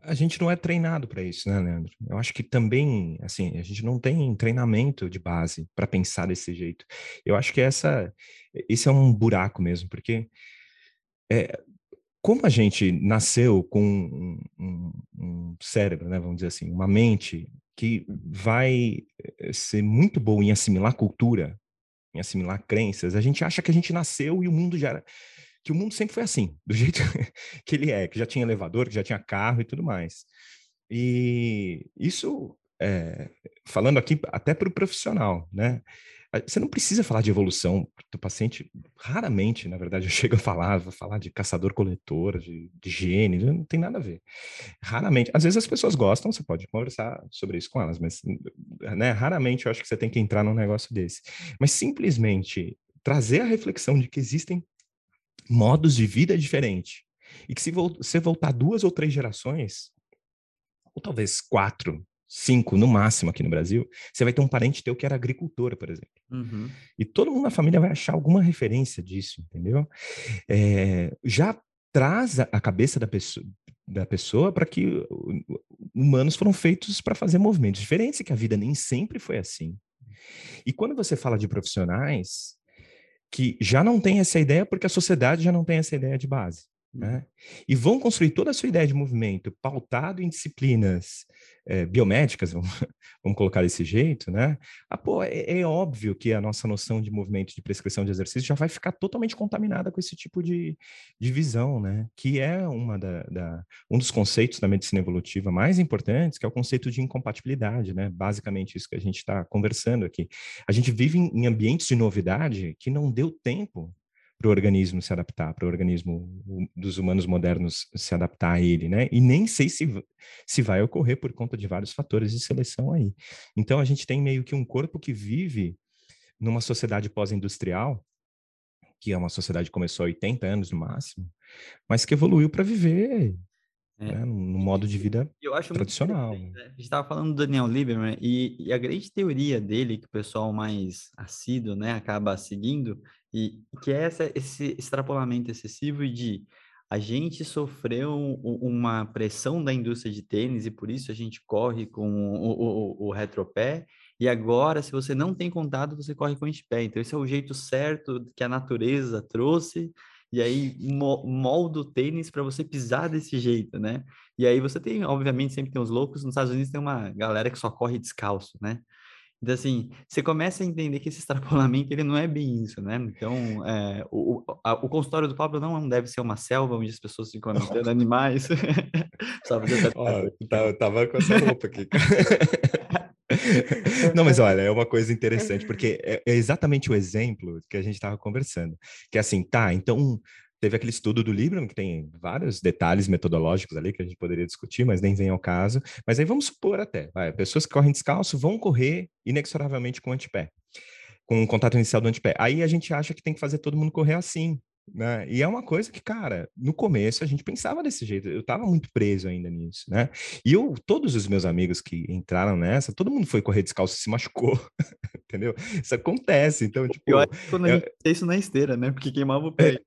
A gente não é treinado para isso, né, Leandro? Eu acho que também, assim, a gente não tem treinamento de base para pensar desse jeito. Eu acho que essa, esse é um buraco mesmo, porque é, como a gente nasceu com um, um, um, cérebro, né, vamos dizer assim, uma mente que vai eh, ser muito boa em assimilar cultura, em assimilar crenças, a gente acha que a gente nasceu e o mundo já era que o mundo sempre foi assim, do jeito que ele é, que já tinha elevador, que já tinha carro e tudo mais. E isso, é, falando aqui até para o profissional, né? Você não precisa falar de evolução do paciente, raramente, na verdade, eu chego a falar, falar de caçador-coletor, de, de gene, não tem nada a ver. Raramente, às vezes as pessoas gostam, você pode conversar sobre isso com elas, mas né, raramente eu acho que você tem que entrar num negócio desse. Mas simplesmente trazer a reflexão de que existem modos de vida diferentes. E que se você voltar duas ou três gerações, ou talvez quatro, cinco no máximo aqui no Brasil, você vai ter um parente teu que era agricultor, por exemplo. Uhum. E todo mundo na família vai achar alguma referência disso, entendeu? É, já traz a cabeça da pessoa, da pessoa para que humanos foram feitos para fazer movimentos diferentes e que a vida nem sempre foi assim. E quando você fala de profissionais, que já não tem essa ideia porque a sociedade já não tem essa ideia de base. Né? Uhum. E vão construir toda a sua ideia de movimento pautado em disciplinas é, biomédicas, vamos, vamos, colocar desse jeito, né? Ah, pô, é, é, óbvio que a nossa noção de movimento de prescrição de exercício já vai ficar totalmente contaminada com esse tipo de, de visão, né? Que é uma da, da, um dos conceitos da medicina evolutiva mais importantes, que é o conceito de incompatibilidade, né? Basicamente isso que a gente está conversando aqui. A gente vive em, em ambientes de novidade que não deu tempo para o organismo se adaptar, para o organismo dos humanos modernos se adaptar a ele, né? E nem sei se, se vai ocorrer por conta de vários fatores de seleção aí. Então a gente tem meio que um corpo que vive numa sociedade pós-industrial, que é uma sociedade que começou há 80 anos no máximo, mas que evoluiu para viver é. Né, no modo de vida eu acho tradicional. Né? A gente estava falando do Daniel Lieberman e, e, a grande teoria dele, que o pessoal mais assíduo né, acaba seguindo, e que é essa, esse extrapolamento excessivo de a gente sofreu uma pressão da indústria de tênis e por isso a gente corre com o, o, o retropé. E agora, se você não tem contato, você corre com o antepé. Então, esse é o jeito certo que a natureza trouxe. E aí, molda o tênis para você pisar desse jeito, né? E aí, você tem, obviamente, sempre tem os loucos. Nos Estados Unidos tem uma galera que só corre descalço, né? Então, assim, você começa a entender que esse extrapolamento, ele não é bem isso, né? Então, é, o, a, o consultório do Pablo não deve ser uma selva onde as pessoas ficam alimentando animais. Só oh, eu tava com essa roupa aqui, Não, mas olha, é uma coisa interessante, porque é, é exatamente o exemplo que a gente estava conversando. Que é assim, tá, então Teve aquele estudo do Librem, que tem vários detalhes metodológicos ali que a gente poderia discutir, mas nem vem ao caso. Mas aí vamos supor até, vai, pessoas que correm descalço vão correr inexoravelmente com o antepé, com o contato inicial do antepé. Aí a gente acha que tem que fazer todo mundo correr assim. Né? E é uma coisa que, cara, no começo a gente pensava desse jeito, eu estava muito preso ainda nisso, né? E eu, todos os meus amigos que entraram nessa, todo mundo foi correr descalço e se machucou, entendeu? Isso acontece, então, tipo... Eu acho que quando a gente é isso na esteira, né? Porque queimava o pé. É,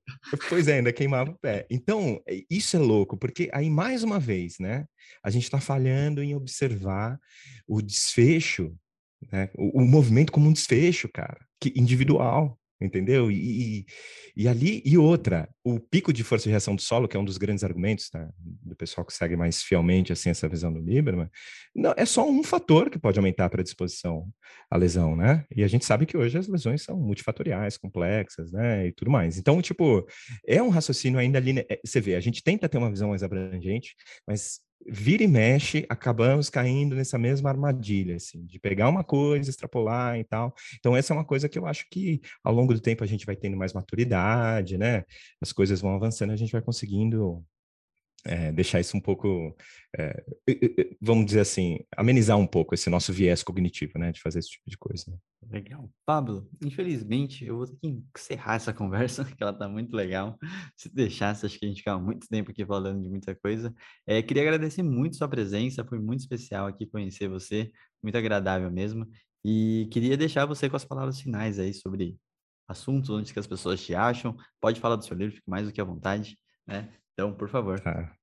pois é, ainda queimava o pé. Então, é, isso é louco, porque aí, mais uma vez, né? A gente está falhando em observar o desfecho, né? O, o movimento como um desfecho, cara, que individual, entendeu? E, e, e, ali, e outra, o pico de força de reação do solo, que é um dos grandes argumentos tá, do pessoal que segue mais fielmente assim, essa visão do Lieberman, não, é só um fator que pode aumentar a predisposição à lesão, né? E a gente sabe que hoje as lesões são multifatoriais, complexas, né? E tudo mais. Então, tipo, é um raciocínio ainda ali, né? você vê, a gente tenta ter uma visão mais abrangente, mas vira e mexe, acabamos caindo nessa mesma armadilha, assim, de pegar uma coisa, extrapolar e tal. Então, essa é uma coisa que eu acho que ao longo do tempo a gente vai tendo mais maturidade, né? As coisas vão avançando, a gente vai conseguindo é, deixar isso um pouco, é, vamos dizer assim, amenizar um pouco esse nosso viés cognitivo, né? De fazer esse tipo de coisa. Legal. Pablo, infelizmente eu vou ter que encerrar essa conversa, que ela tá muito legal. Se deixasse, acho que a gente ficava muito tempo aqui falando de muita coisa. É, queria agradecer muito sua presença, foi muito especial aqui conhecer você, muito agradável mesmo. E queria deixar você com as palavras finais aí sobre assuntos, onde que as pessoas te acham. Pode falar do seu livro, fique mais do que à vontade, né? Então, por favor. Tá.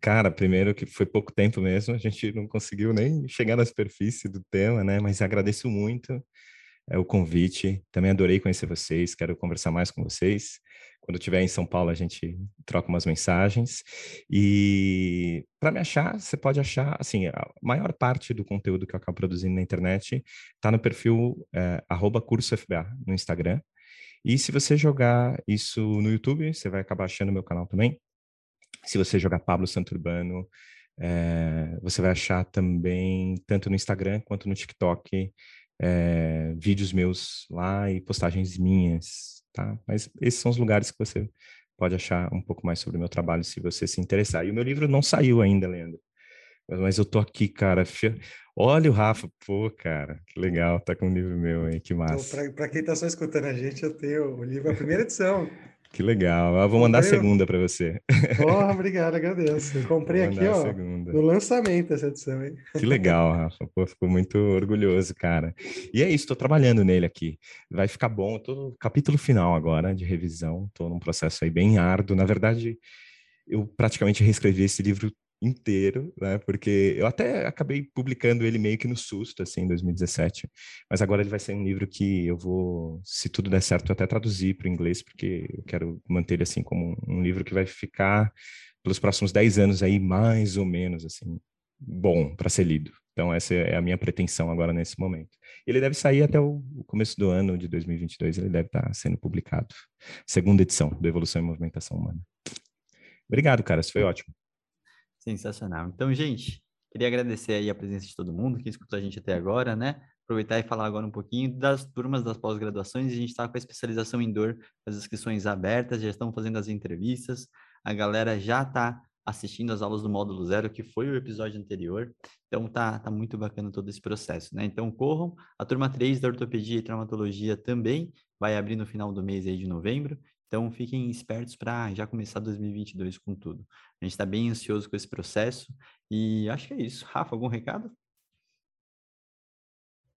Cara, primeiro que foi pouco tempo mesmo, a gente não conseguiu nem chegar na superfície do tema, né? Mas agradeço muito é, o convite. Também adorei conhecer vocês, quero conversar mais com vocês. Quando estiver em São Paulo, a gente troca umas mensagens. E para me achar, você pode achar, assim, a maior parte do conteúdo que eu acabo produzindo na internet está no perfil é, cursofba no Instagram. E se você jogar isso no YouTube, você vai acabar achando meu canal também. Se você jogar Pablo Santurbano, é, você vai achar também, tanto no Instagram quanto no TikTok, é, vídeos meus lá e postagens minhas, tá? Mas esses são os lugares que você pode achar um pouco mais sobre o meu trabalho se você se interessar. E o meu livro não saiu ainda, Leandro. Mas eu tô aqui, cara. Olha o Rafa, pô, cara, que legal, tá com um livro meu aí, que então, massa. Então, para quem tá só escutando a gente, eu tenho o livro, a primeira edição. Que legal. Eu vou mandar comprei... a segunda para você. Porra, obrigado, agradeço. Eu comprei aqui, ó, no lançamento essa edição, hein? Que legal, Rafa. Pô, fico muito orgulhoso, cara. E é isso, estou trabalhando nele aqui. Vai ficar bom. Estou no capítulo final agora de revisão. Estou num processo aí bem árduo. Na verdade, eu praticamente reescrevi esse livro inteiro, né? Porque eu até acabei publicando ele meio que no susto, assim, em 2017. Mas agora ele vai ser um livro que eu vou, se tudo der certo, até traduzir para o inglês, porque eu quero manter ele assim como um livro que vai ficar pelos próximos 10 anos aí, mais ou menos, assim, bom para ser lido. Então essa é a minha pretensão agora nesse momento. Ele deve sair até o começo do ano de 2022, ele deve estar sendo publicado. Segunda edição do Evolução e Movimentação Humana. Obrigado, cara, isso foi ótimo. Sensacional. Então, gente, queria agradecer aí a presença de todo mundo que escutou a gente até agora, né? Aproveitar e falar agora um pouquinho das turmas das pós-graduações. A gente está com a especialização em dor, as inscrições abertas, já estão fazendo as entrevistas. A galera já está assistindo as aulas do módulo zero, que foi o episódio anterior. Então tá, tá muito bacana todo esse processo, né? Então corram. A turma 3 da ortopedia e traumatologia também vai abrir no final do mês aí de novembro. Então, fiquem espertos para já começar 2022 com tudo. A gente está bem ansioso com esse processo e acho que é isso. Rafa, algum recado?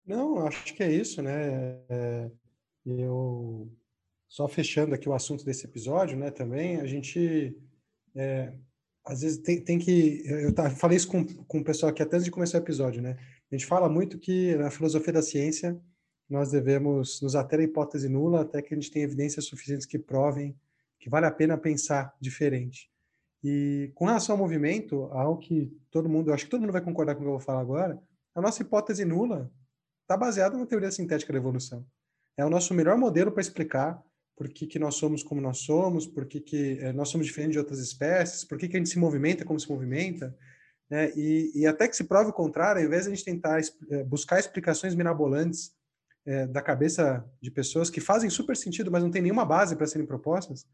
Não, acho que é isso, né? É, eu só fechando aqui o assunto desse episódio, né? Também a gente é, às vezes tem, tem que eu tá, falei isso com, com o pessoal aqui até antes de começar o episódio, né? A gente fala muito que na filosofia da ciência nós devemos nos ater à hipótese nula até que a gente tenha evidências suficientes que provem que vale a pena pensar diferente. E com relação ao movimento, algo que todo mundo, acho que todo mundo vai concordar com o que eu vou falar agora, a nossa hipótese nula está baseada na teoria sintética da evolução. É o nosso melhor modelo para explicar por que, que nós somos como nós somos, por que, que é, nós somos diferentes de outras espécies, por que, que a gente se movimenta como se movimenta, né? e, e até que se prove o contrário, ao invés de a gente tentar é, buscar explicações mirabolantes é, da cabeça de pessoas que fazem super sentido, mas não tem nenhuma base para serem propostas,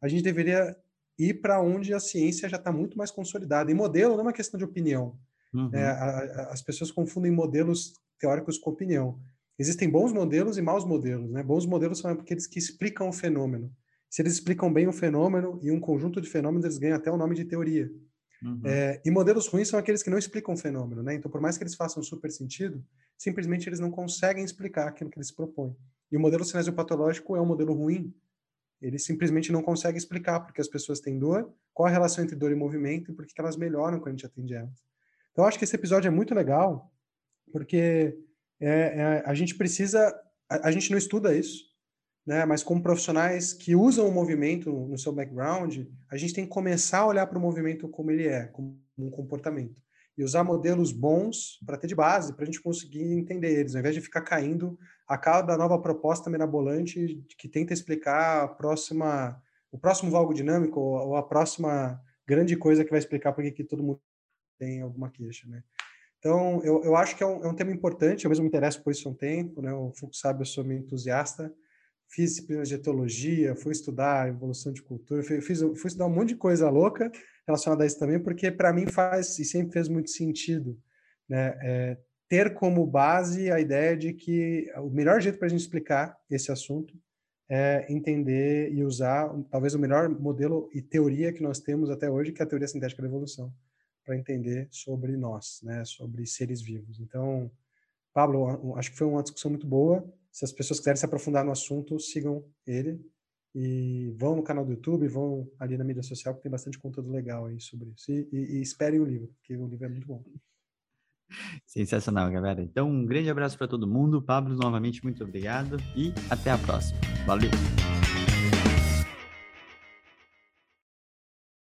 a gente deveria ir para onde a ciência já está muito mais consolidada. E modelo não é uma questão de opinião. Uhum. É, a, a, as pessoas confundem modelos teóricos com opinião. Existem bons modelos e maus modelos. Né? Bons modelos são aqueles que explicam o fenômeno. Se eles explicam bem o fenômeno e um conjunto de fenômenos, eles ganham até o nome de teoria. Uhum. É, e modelos ruins são aqueles que não explicam o fenômeno. Né? Então, por mais que eles façam super sentido, simplesmente eles não conseguem explicar aquilo que eles propõem. E o modelo cinesiopatológico é um modelo ruim. Ele simplesmente não consegue explicar porque as pessoas têm dor, qual a relação entre dor e movimento e por que elas melhoram quando a gente atende elas. Então, acho que esse episódio é muito legal, porque é, é, a gente precisa. A, a, gente não estuda isso, né? mas como profissionais que usam o movimento no seu background, a gente tem que começar a olhar para o movimento como ele é, como um comportamento e usar modelos bons para ter de base, para a gente conseguir entender eles, ao invés de ficar caindo a cada nova proposta mirabolante que tenta explicar a próxima, o próximo valgo dinâmico ou a próxima grande coisa que vai explicar por que todo mundo tem alguma queixa, né? Então, eu, eu acho que é um, é um tema importante, eu mesmo me interesso por isso há um tempo, né? O Fux sabe, eu sou meio entusiasta, fiz disciplinas de etologia, fui estudar evolução de cultura, fiz, fui estudar um monte de coisa louca, relacionada a isso também, porque para mim faz e sempre fez muito sentido, né? É, ter como base a ideia de que o melhor jeito para a gente explicar esse assunto é entender e usar talvez o melhor modelo e teoria que nós temos até hoje, que é a teoria sintética da evolução, para entender sobre nós, né, sobre seres vivos. Então, Pablo, acho que foi uma discussão muito boa. Se as pessoas quiserem se aprofundar no assunto, sigam ele e vão no canal do YouTube, vão ali na mídia social, que tem bastante conteúdo legal aí sobre isso. E, e, e esperem o livro, porque o livro é muito bom. Sensacional, galera. Então, um grande abraço para todo mundo. Pablo, novamente, muito obrigado e até a próxima. Valeu!